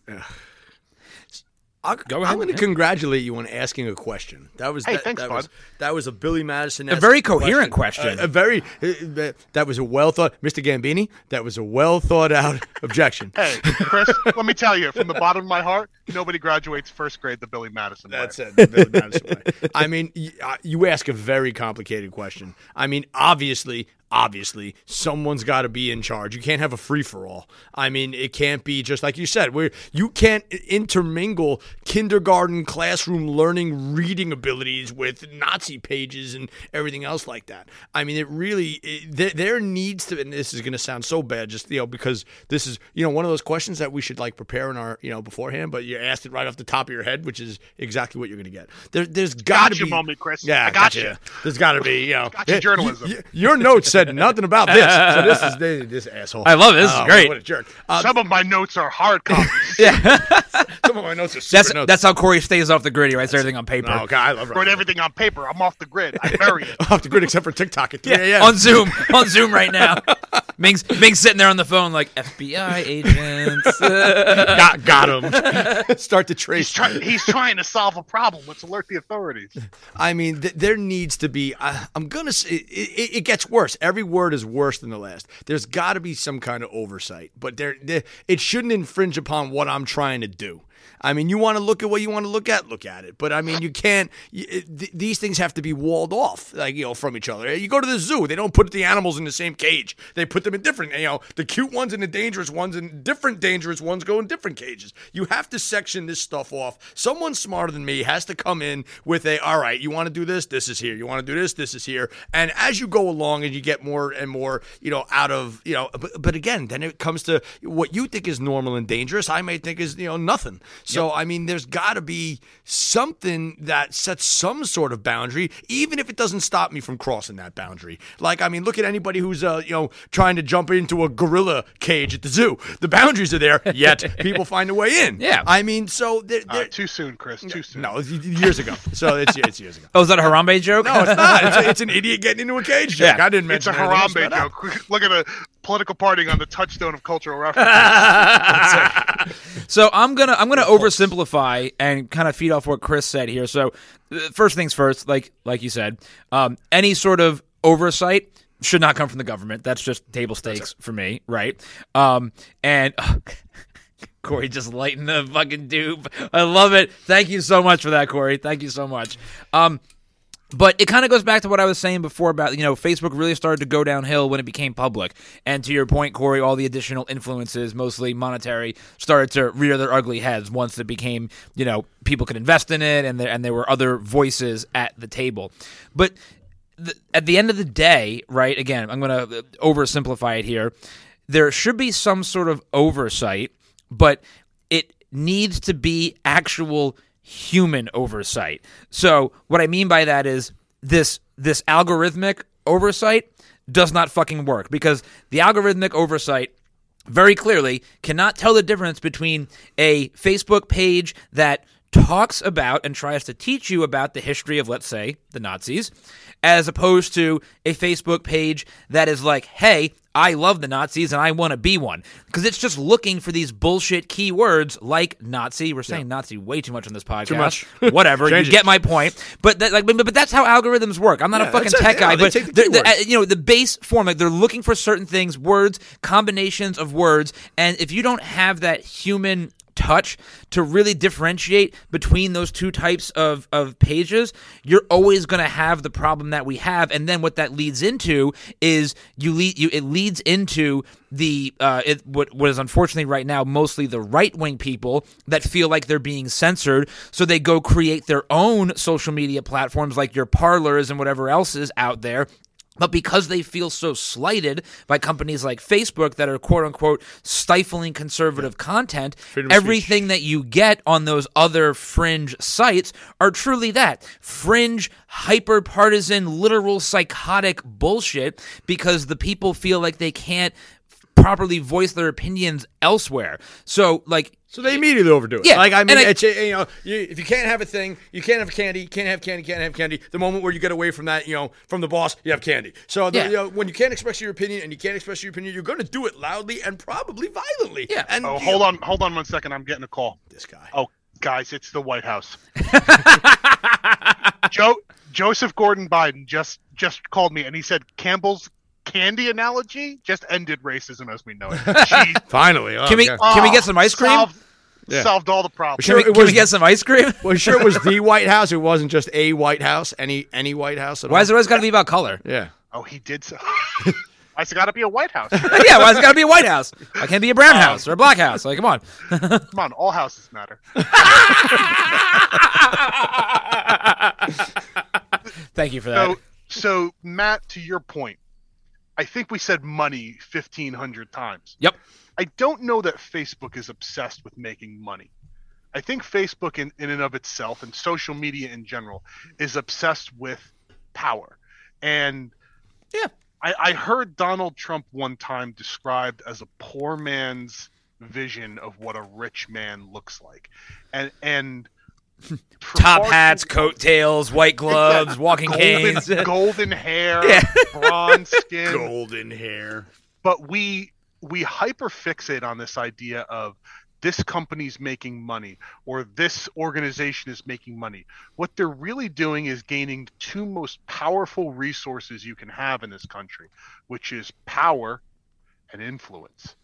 I'll, Go ahead, I'm going to congratulate you on asking a question. That was Hey, that, thanks, that bud. was that was a Billy Madison. A very coherent question. A, a very uh, that was a well thought, Mr. Gambini. That was a well thought out <laughs> objection. Hey, Chris, let me tell you, from the bottom of my heart, nobody graduates first grade the Billy Madison way. That's it. the Billy Madison way. I mean, y- uh, you ask a very complicated question. I mean, obviously, obviously someone's got to be in charge. You can't have a free for all. I mean, it can't be just like you said, where you can't intermingle kindergarten classroom learning reading abilities with Nazi pages and everything else like that. I mean, it really it, there, there needs to, and this is going to sound so bad, just you know, because this is you know one of those questions that we should like prepare in our you know beforehand, but you asked it right off the top of your head, which is exactly what you're going to get. There, there's got to be moment, Chris. Yeah, I gotcha. gotcha. There's got to be you know Gotcha journalism. your notes said nothing about this, so this is <laughs> this, this asshole. I love it. This is Oh, great. What a jerk. Uh, Some of my notes are hard <laughs> copies. yeah, <laughs> some of my notes are super That's notes. that's how Corey stays off the grid. He writes everything on paper. Oh, God, I love Wrote writing. everything on paper. I'm off the grid. I bury it. off the grid except for TikTok at 3 Yeah, a.m. on Zoom, on Zoom right now. Ming's Ming's sitting there on the phone like FBI agents. got, got him. Start to He's, trace. try- he's trying to solve a problem. Let's alert the authorities. I mean, th- there needs to be. Uh, I'm gonna. Say, it, it, it gets worse. Every word is worse than the last. There's got to be some kind of oversight, but there, there, it shouldn't infringe upon what I'm trying to do. I mean, you want to look at what you want to look at, look at it. But I mean, you can't. You, th- these things have to be walled off, like you know, from each other. You go to the zoo; they don't put the animals in the same cage. They put them in different. You know, the cute ones and the dangerous ones, and different dangerous ones go in different cages. You have to section this stuff off. Someone smarter than me has to come in with a. All right, you want to do this? This is here. You want to do this? This is here. And as you go along, and you get more and more, you know, out of you know. But, but again, then it comes to what you think is normal and dangerous. I may think is you know nothing. So I mean, there's got to be something that sets some sort of boundary, even if it doesn't stop me from crossing that boundary. Like I mean, look at anybody who's uh you know trying to jump into a gorilla cage at the zoo. The boundaries are there, yet <laughs> people find a way in. Yeah. I mean, so there. Uh, too soon, Chris. Too soon. no, years ago. So it's, it's years ago. oh, is that a Harambe joke? No, it's not. It's, a, <laughs> it's an idiot getting into a cage joke. Yeah. I didn't mention It's a mention anything else Harambe joke. <laughs> Look at the political partying on the touchstone of cultural <laughs> reference. <laughs> So I'm gonna I'm gonna oversimplify and kind of feed off what Chris said here. So uh, first things first, like like you said, um, any sort of oversight should not come from the government. That's just table stakes for me, right? Um, and <laughs> Corey just lighting the fucking dupe. I love it. Thank you so much for that, Corey. Thank you so much. Um, but it kind of goes back to what I was saying before about, you know, Facebook really started to go downhill when it became public. And to your point, Corey, all the additional influences, mostly monetary, started to rear their ugly heads once it became, you know, people could invest in it and there, and there were other voices at the table. But at the end of the day, right, again, I'm going to uh, oversimplify it here. There should be some sort of oversight, but it needs to be actual human oversight. So what I mean by that is this this algorithmic oversight does not fucking work because the algorithmic oversight very clearly cannot tell the difference between a Facebook page that talks about and tries to teach you about the history of let's say the Nazis as opposed to a Facebook page that is like hey I love the Nazis and I want to be one because it's just looking for these bullshit keywords like Nazi. We're saying Nazi way too much on this podcast. Too much. <laughs> Whatever. you get my point. But that, like, but, but that's how algorithms work. I'm not a fucking it. tech Yeah, guy, they but the the- uh, you know the base form. Like they're looking for certain things, words, combinations of words, and if you don't have that human touch to really differentiate between those two types of, of pages, you're always going to have the problem that we have. And then what that leads into is you lead you it leads into the uh, it, what what is unfortunately right now mostly the right wing people that feel like they're being censored, so they go create their own social media platforms like your Parlers and whatever else is out there but because they feel so slighted by companies like Facebook that are quote unquote stifling conservative content, Freedom of speech. everything that you get on those other fringe sites are truly that fringe, hyper partisan, literal psychotic bullshit because the people feel like they can't properly voice their opinions elsewhere. So, like, So they immediately overdo it. Yeah, like I mean, I- it's, you know, you, if you can't have a thing, you can't have candy. You can't have candy. Can't have candy. The moment where you get away from that, you know, from the boss, you have candy. So the, Yeah. you know, when you can't express your opinion and you can't express your opinion, you're going to do it loudly and probably violently. Yeah. And Oh, hold know, on, hold on one second. I'm getting a call. This guy. Oh, guys, it's the White House. <laughs> Joe Joseph Gordon Biden just just called me and he said Campbell's candy analogy just ended racism as we know it. <laughs> Finally. Oh, can we okay. can we get some ice cream? Solved, Yeah. solved all the problems. Can, we, can was- we get some ice cream? <laughs> Well, sure, it was the <laughs> White House. It wasn't just a White House. Any any White House at Why all. is it always got to be about color? Yeah. Oh, he did so. I got to be a White House. yeah, well, it's got to be a White House. I can't be a brown um, house or a black house. Like, come on. Come on, all houses matter. Thank you for that. So, so Matt, to your point, I think we said money fifteen hundred times. Yep. I don't know that Facebook is obsessed with making money. I think Facebook, in, in and of itself, and social media in general, is obsessed with power. And Yeah. I, I heard Donald Trump one time described as a poor man's vision of what a rich man looks like, and and Top hats, too- coat-tails, white <laughs> gloves, walking golden, canes. <laughs> golden hair, Yeah. bronze <laughs> skin, Golden hair. but we we hyper fixate on this idea of this company's making money or this organization is making money what they're really doing is gaining the two most powerful resources you can have in this country which is power and influence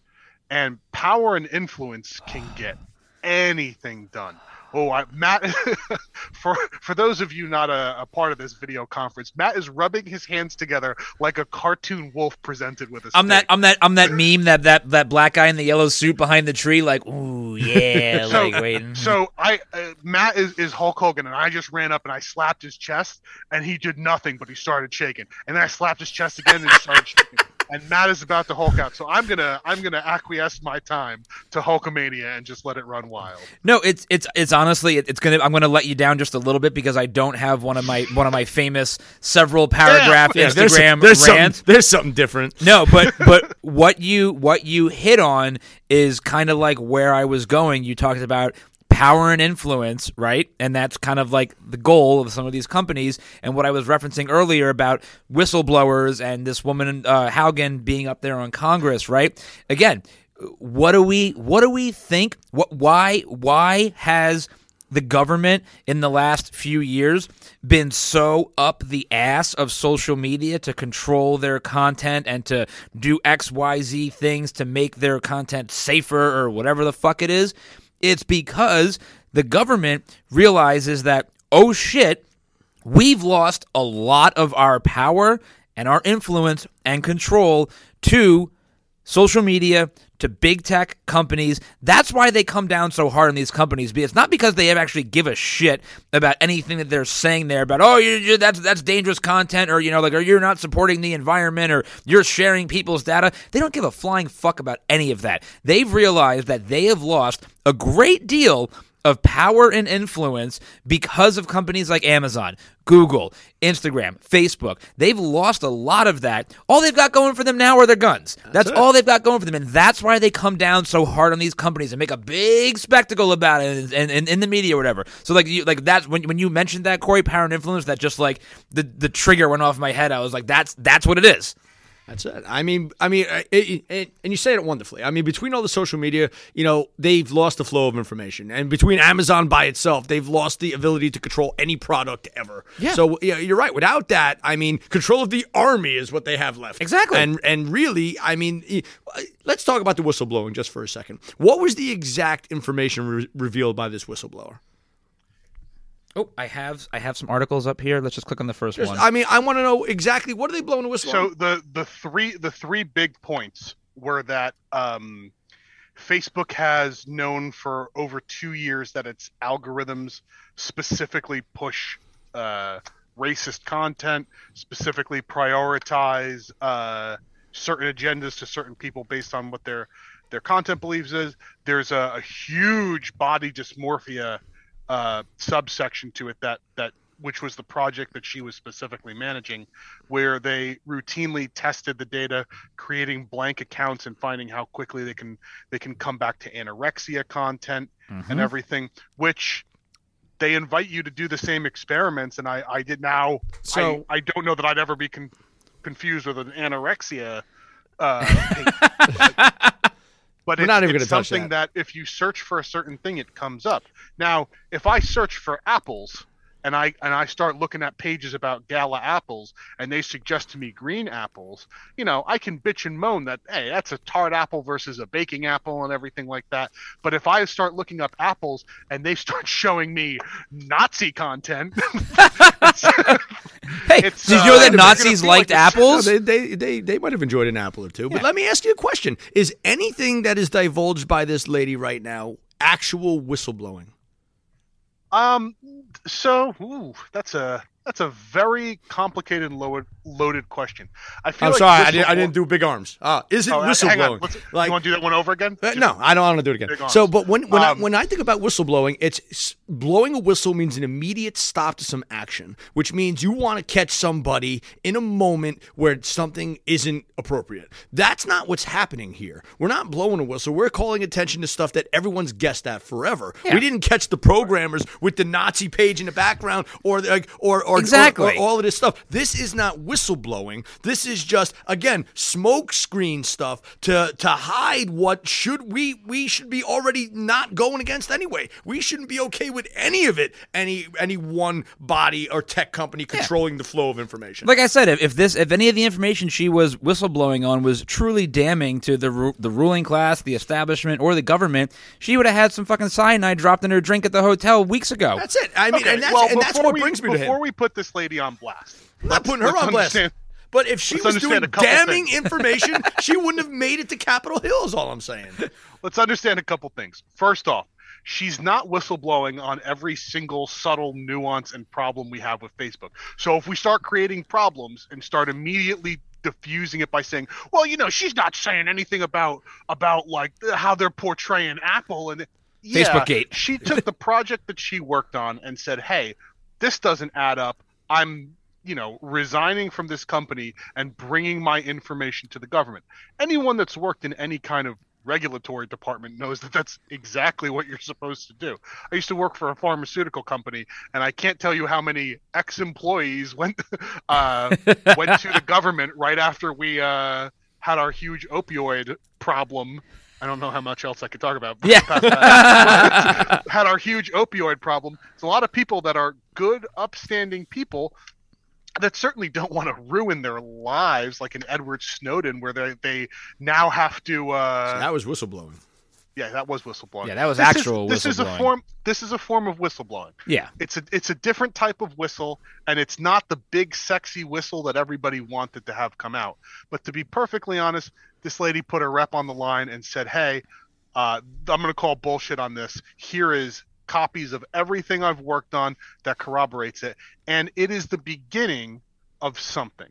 and power and influence can get anything done oh I, matt <laughs> for for those of you not a, a part of this video conference matt is rubbing his hands together like a cartoon wolf presented with a I'm that. I'm that I'm that meme that that that black guy in the yellow suit behind the tree, like, ooh <laughs> yeah, So- like waiting. So I, uh, Matt is, is Hulk Hogan, and I just ran up and I slapped his chest, and he did nothing, but he started shaking. And then I slapped his chest again, and he started shaking. And Matt is about to Hulk out, so I'm gonna I'm gonna acquiesce my time to Hulkamania and just let it run wild. No, it's it's it's honestly it's gonna I'm gonna let you down just a little bit because I don't have one of my one of my famous several paragraph Yeah, there's, Instagram there's rants. something, there's something different. No, but <laughs> but what you what you hit on is kind of like where I was going. You talked about power and influence, right? And that's kind of like the goal of some of these companies. And what I was referencing earlier about whistleblowers and this woman uh, Haugen being up there on Congress, right? Again, what do we what do we think? What why why has the government in the last few years been so up the ass of social media to control their content and to do XYZ things to make their content safer or whatever the fuck it is? It's because the government realizes that, oh shit, we've lost a lot of our power and our influence and control to social media to big tech companies. That's why they come down so hard on these companies. It's not because they actually give a shit about anything that they're saying there about oh you you- that's that's dangerous content or you know like or you're not supporting the environment or you're sharing people's data. They don't give a flying fuck about any of that. They've realized that they have lost a great deal of power and influence because of companies like Amazon, Google, Instagram, Facebook. They've lost a lot of that. All they've got going for them now are their guns. That's, all they've got going for them. And that's why they come down so hard on these companies and make a big spectacle about it and in, in, the media or whatever. So like you like that's when when you mentioned that Corey power and influence, that just like the the trigger went off my head. I was like, that's that's what it is. That's it. I mean, I mean, uh, it, it, and you say it wonderfully. I mean, between all the social media, you know, they've lost the flow of information, and between Amazon by itself, they've lost the ability to control any product ever. Yeah. So yeah, you're right. Without that, I mean, control of the army is what they have left. Exactly. And and really, I mean, e- let's talk about the whistleblowing just for a second. What was the exact information re- revealed by this whistleblower? Oh, I have I have some articles up here. Let's just click on the first Just- one. I mean, I want to know exactly what are they blowing the whistle So on? the the three the three big points were that um, Facebook has known for over two years that its algorithms specifically push uh, racist content, specifically prioritize uh, certain agendas to certain people based on what their their content believes is. There's a, a huge body dysmorphia uh, subsection to it that that which was the project that she was specifically managing, where they routinely tested the data, creating blank accounts and finding how quickly they can they can come back to anorexia content and everything, which they invite you to do the same experiments. And I I did now. So- I, I don't know that I'd ever be con- confused with an anorexia. Uh. <laughs> but We're it's, not even it's something that. if you search for a certain thing, it comes up. Now, if I search for apples and I and I start looking at pages about gala apples and they suggest to me green apples, you know, I can bitch and moan that hey, that's a tart apple versus a baking apple and everything like that. But if I start looking up apples and they <laughs> start showing me Nazi content, <laughs> <laughs> Hey, It's, did you know uh, that they're Nazis liked like it's- No, apples? they, they, they, they might have enjoyed an apple or two. But let me ask you a question. Is anything that is divulged by this lady right now actual whistleblowing? Um, so ooh, that's a that's a very complicated loaded loaded question. I feel I'm like sorry, I didn't, I didn't do big arms. Uh, is it Oh, hang on. whistleblowing? Like, you want to do that one over again? Uh, Just- no, I don't want to do it again. So, but when when, I, Um, when I think about whistleblowing, it's blowing a whistle means an immediate stop to some action, which means you want to catch somebody in a moment where something isn't appropriate. That's not what's happening here. We're not blowing a whistle. We're calling attention to stuff that everyone's guessed at forever. We didn't catch the programmers with the Nazi page in the background or like or or, or- Exactly. or all of this stuff. This is not whistleblowing. This is just again smoke screen stuff to to hide what should we we should be already not going against anyway. We shouldn't be okay with any of it. Any any one body or tech company controlling the flow of information. Like I said, if, if this, if any of the information she was whistleblowing on was truly damning to the ru- the ruling class, the establishment, or the government, she would have had some fucking cyanide dropped in her drink at the hotel weeks ago. that's it. I mean, Okay, and that's well, and that's what we- brings me to before we put this lady on blast. I'm not putting her let's on blast. But if she was doing damning things. <laughs> information, she wouldn't have made it to Capitol Hill. Is all I'm saying. let's understand a couple things. First off, she's not whistleblowing on every single subtle nuance and problem we have with Facebook. So if we start creating problems and start immediately diffusing it by saying, "Well, you know, she's not saying anything about about like how they're portraying Apple and yeah, Facebookgate. she took the project that she worked on and said, "Hey, this doesn't add up. I'm you know, resigning from this company and bringing my information to the government. Anyone that's worked in any kind of regulatory department knows that that's exactly what you're supposed to do. I used to work for a pharmaceutical company, and I can't tell you how many ex-employees went <laughs> uh, went to the <laughs> government right after we uh, had our huge opioid problem. I don't know how much else I could talk about. Yeah. that. had our huge opioid problem. It's a lot of people that are good, upstanding people that certainly don't want to ruin their lives, like an Edward Snowden, where they they now have to. Uh, that was whistleblowing. Yeah, that was whistleblowing. Yeah, that was This is- actual This is a form. This is a form of whistleblowing. Yeah. It's a it's a different type of whistle, and it's not the big sexy whistle that everybody wanted to have come out. But to be perfectly honest, this lady put her rep on the line and said, "Hey, uh, I'm going to call bullshit on this. Here is copies of everything I've worked on that corroborates it, and it is the beginning of something."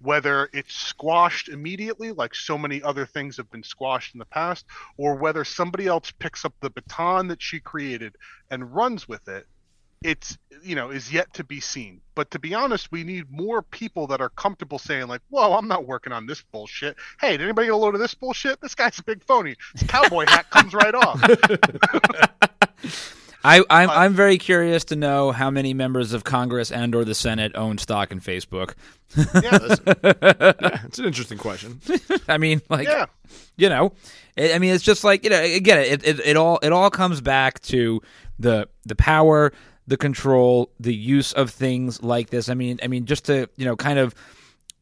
Whether it's squashed immediately, like so many other things have been squashed in the past, or whether somebody else picks up the baton that she created and runs with it, it's you know is yet to be seen. But to be honest we need more people that are comfortable saying like whoa i'm not working on this bullshit. Hey did anybody get a load of this bullshit? This guy's a big phony. His cowboy hat comes right off <laughs> I, I'm, I'm very curious to know how many members of Congress and or the Senate own stock in Facebook. Yeah, <laughs> it's an interesting question. <laughs> I mean, like, yeah you know, I I mean, it's just like you know, again, it, it, it all it all comes back to the the power, the control, the use of things like this. I mean, I mean, just to you know, kind of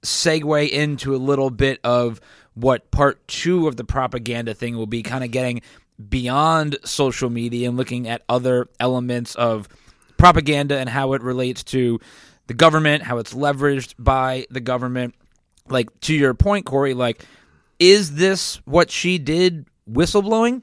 segue into a little bit of what part two of the propaganda thing will be, kind of getting beyond social media and looking at other elements of propaganda and how it relates to the government, how it's leveraged by the government. Like to your point, Corey, like is this what she did whistleblowing?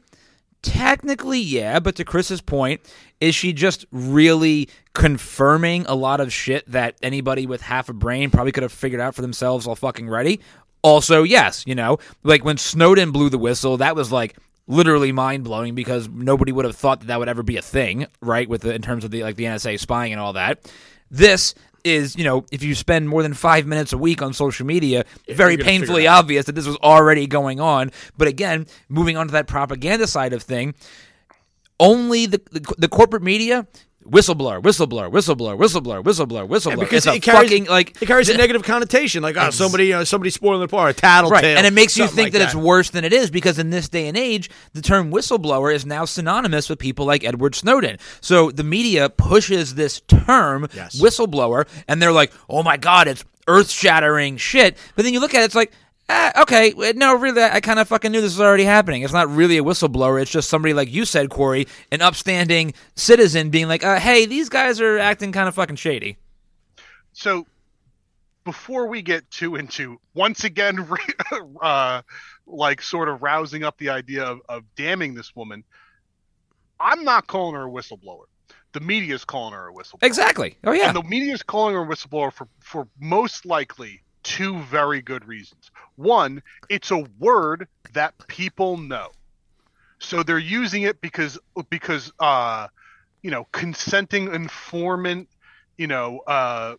Technically, yeah, but to Chris's point, is she just really confirming a lot of shit that anybody with half a brain probably could have figured out for themselves all fucking ready? Also, yes, you know, like when Snowden blew the whistle, that was like literally mind blowing because nobody would have thought that that would ever be a thing, right? With the, in terms of the like the NSA spying and all that. This is, you know, if you spend more than five minutes a week on social media, very you're gonna figure painfully obvious that this was already going on. But again, moving on to that propaganda side of thing, only the the, the corporate media. Whistleblower, whistleblower, whistleblower, whistleblower, whistleblower, whistleblower. because it's it carries, fucking like it carries a th- negative connotation, like oh, somebody uh, somebody spoiling the part, a tattletale, Right, and it makes you think like that, it's worse than it is because in this day and age, the term whistleblower is now synonymous with people like Edward Snowden. So the media pushes this term Yes. whistleblower, and they're like, "Oh my god, it's earth-shattering shit." But then you look at it, it's like. Ah, okay, no, really, I kind of fucking knew this was already happening. It's not really a whistleblower. It's just somebody like you said, Corey, an upstanding citizen being like, uh, "Hey, these guys are acting kind of fucking shady." so before we get too into once again, <laughs> uh, like sort of rousing up the idea of, of damning this woman, I'm not calling her a whistleblower. The media is calling her a whistleblower. Exactly. Oh yeah. And the media is calling her a whistleblower for, for most likely two very good reasons. One, it's a word that people know. So they're using it because because uh you know, consenting informant, you know, uh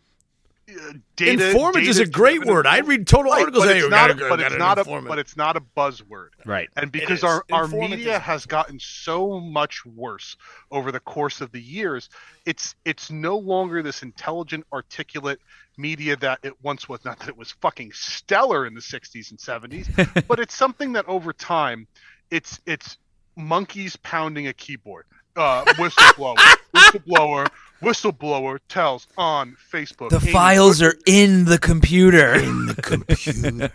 data Informant is a great driven word. I read total Right, articles. but it's not, gotta a, but it's not a but it's not a buzzword. right. And because our, our media has gotten so much worse over the course of the years, it's it's no longer this intelligent, articulate media that it once was. Not that it was fucking stellar in the 60s and 70s, <laughs> but it's something that over time, it's it's monkeys pounding a keyboard. Uh, whistleblower, <laughs> whistleblower, whistleblower tells on Facebook. The Amy files Good- are in the computer. In the computer.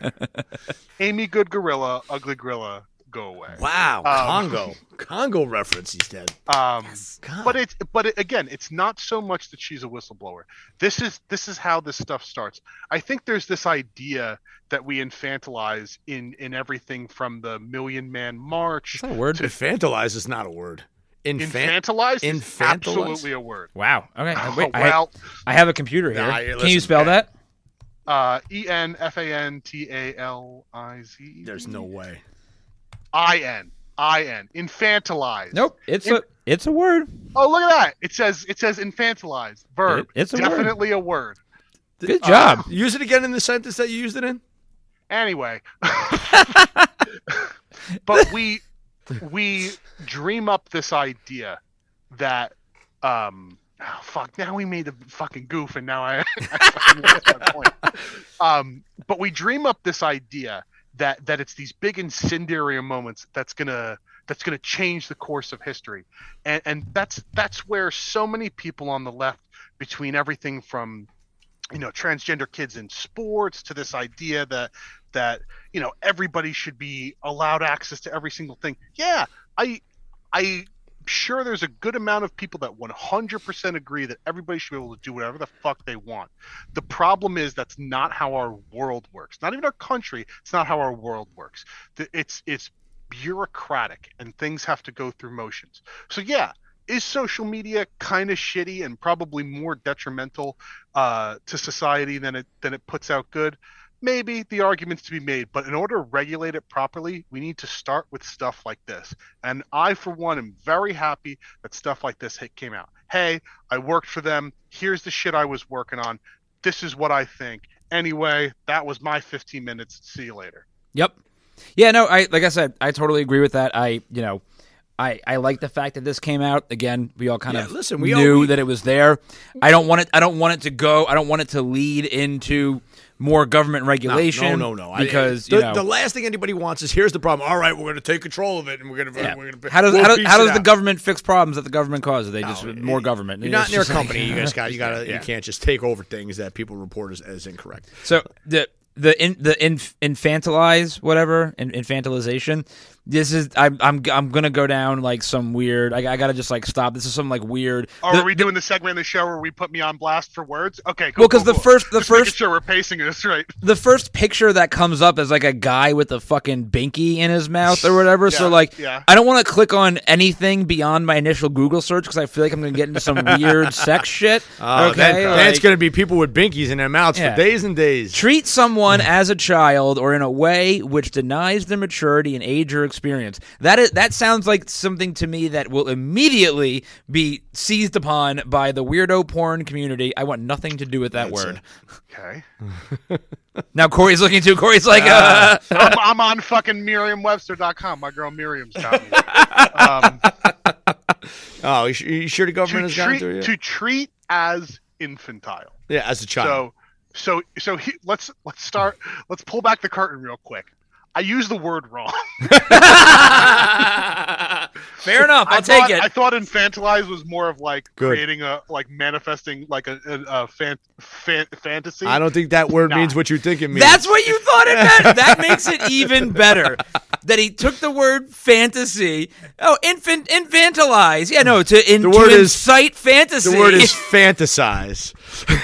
<laughs> Amy Good Gorilla, Ugly Gorilla, go away. Wow, Um, Congo, <laughs> Congo reference. He dead. Um, God. but it's but it, again, it's not so much that she's a whistleblower. This is this is how this stuff starts. I think there's this idea that we infantilize in in everything from the Million Man March. Is that a word? Infantilize is not a word. Infant. Infantilize is infantilize? absolutely a word. Wow. Okay. uh, Oh, Wait, I, well, I have a computer here. Nah, Can listen, you spell man. that? uh, E N F A N T A L I Z. There's no way. I N I N infantilize. Nope. It's a it's a word. Oh, look at that! It says it says infantilize verb. It- it's a word. definitely a word. Good job. Use it again in the sentence that you used it in. anyway <laughs> <laughs> but we we dream up this idea that um oh, fuck now we made a fucking goof and now i, <laughs> I lost point. Um but we dream up this idea that that it's these big incendiary moments that's gonna that's gonna change the course of history. And and that's that's where so many people on the left between everything from you know transgender kids in sports to this idea that that you know everybody should be allowed access to every single thing. Yeah i i sure there's a good amount of people that 100% agree that everybody should be able to do whatever the fuck they want. The problem is that's not how our world works. Not even our country it's not how our world works. It's it's bureaucratic and things have to go through motions. So yeah is social media kind of shitty and probably more detrimental uh, to society than it than it puts out good? Maybe the argument's to be made, but in order to regulate it properly, we need to start with stuff like this. And I, for one, am very happy that stuff like this came out. Hey, I worked for them. Here's the shit I was working on. This is what I think. Anyway, that was my 15 minutes. See you later. Yep. Yeah, no, I like I said, I totally agree with that. I, you know, I I like the fact that this came out. Again, we all kind Yeah, of listen, we knew all- we- that it was there. I don't want it I don't want it to go. I don't want it to lead into more government regulation. No, no, no. I- Because, the, you know, the last thing anybody wants is here's the problem. All right, we're going to take control of it, and we're going to yeah. we're going to how does we'll how does, how does the out. government fix problems that the government causes? They just No, more government. You're not It's in their just like- company. You guys <laughs> got you got to Yeah. you can't just take over things that people report as, as incorrect. So the the in, the inf, infantilize whatever in, infantilization. This is I'm I'm I'm gonna go down like some weird. I, I gotta just like stop. This is some like weird. Oh, the- are we doing the segment of the show where we put me on blast for words? Okay, cool. Well, 'cause cool, the cool. first- the Just first- sure we're pacing this right. the first picture that comes up is like a guy with a fucking binky in his mouth or whatever. so like, yeah. I don't want to click on anything beyond my initial Google search because I feel like I'm gonna get into some weird <laughs> sex shit. Oh, okay, then, then like- it's going to be people with binkies in their mouths Yeah. for days and days. Treat someone <laughs> as a child or in a way which denies their maturity and age or experience. That is that sounds like something to me that will immediately be seized upon by the weirdo porn community. I want nothing to do with that word. Okay. <laughs> Now Corey's looking too. Corey's like, uh, I'm, I'm on fucking Merriam-Webster.com. My girl Miriam's got me. Um, <laughs> Oh, you, you sure the government has gone through you? to treat as infantile. yeah, as a child. So so so he, let's let's start. Let's pull back the curtain real quick. I used the word wrong. <laughs> <laughs> fair enough. I'll I take thought, it. I thought infantilize was more of like Good. creating a like manifesting like a, a, a fan, fan, fantasy. I don't think that word Nah. means what you think it means. That's what you thought it meant. <laughs> That makes it even better. That he took the word fantasy. Oh, infant, infantilize. Yeah, no, to in, The to word is- incite fantasy. the word is <laughs> fantasize.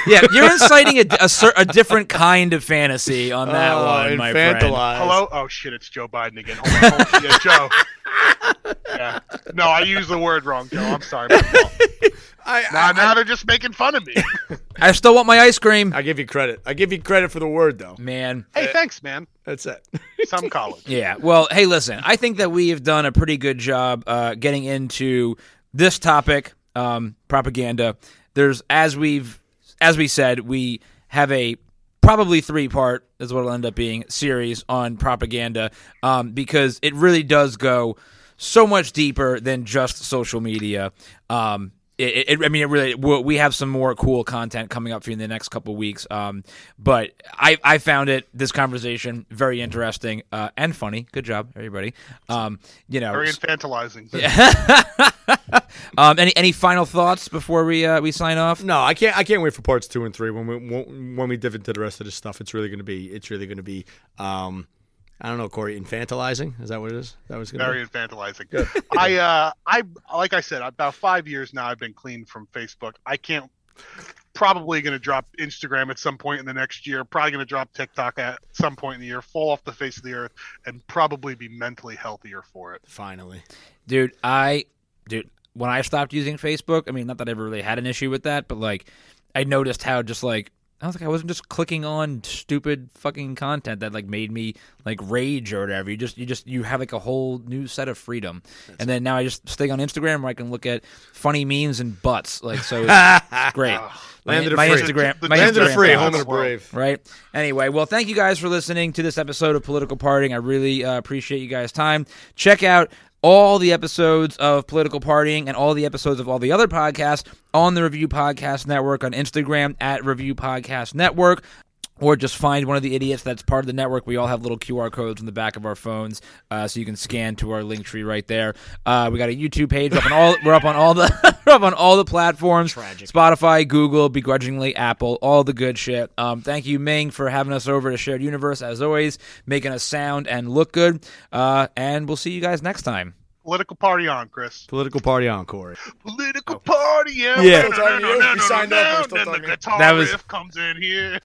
Yeah, you're <laughs> inciting a, a, a different kind of fantasy on that Oh, one, my friend. Hello? Oh shit, it's Joe Biden again. Hold on, hold on. Yeah, Joe. <laughs> Yeah. No, I used the word wrong, Joe. I'm sorry. my fault. <laughs> I, Now, I, now they're just making fun of me. <laughs> I still want my ice cream, I give you credit. I give you credit for the word, though. man. hey, thanks, man. That's it. <laughs> Some college. Yeah. Well, hey, listen. I think that we have done a pretty good job uh, getting into this topic, um, propaganda. There's as we've as we said, we have a probably three part is what it'll end up being series on propaganda um, because it really does go so much deeper than just social media. Um, it, it, I mean, it really. We'll, we have some more cool content coming up for you in the next couple of weeks. Um, but I, I found it this conversation very interesting uh, and funny. Good job, everybody. Um, you know, Very infantilizing. <laughs> um, any any final thoughts before we uh, we sign off? No, I can't. I can't wait for parts two and three when we when when we dive into the rest of this stuff. It's really going to be. It's really going to be. Um, I don't know, Corey. Infantilizing is that what it is? That was going to Very be. infantilizing. <laughs> I, uh, I, like I said, about five years now, I've been clean from Facebook. I can't. Probably going to drop Instagram at some point in the next year. Probably going to drop TikTok at some point in the year. Fall off the face of the earth, and probably be mentally healthier for it. Finally, dude i dude when i stopped using facebook i mean not that i ever really had an issue with that but like i noticed how just like i was like i wasn't just clicking on stupid fucking content that like made me like rage or whatever you just you just you have like a whole new set of freedom and then now i just stay on instagram where i can look at funny memes and butts like so it's <laughs> great Land of the my free. instagram The my land of the Instagram free, home of the brave. right? Anyway, well, thank you guys for listening to this episode of Political Partying. I really uh, appreciate you guys' time. Check out all the episodes of Political Partying and all the episodes of all the other podcasts on the Review Podcast Network on Instagram at Review Podcast Network. Or just find one of the idiots that's part of the network. We all have little QR codes on the back of our phones, uh, so you can scan to our link tree right there. Uh, we got a YouTube page up on all. We're up on all the <laughs> we're up on all the platforms. Spotify, Google, begrudgingly Apple, all the good shit. Um, thank you, Ming, for having us over to Shared Universe as always, making us sound and look good. Uh, and we'll see you guys next time. Political party on, Chris. Political party on, Corey. Political party. Yeah. Yeah. Still talking to you? You signed up, Then the talking to you. guitar That was- riff comes in here.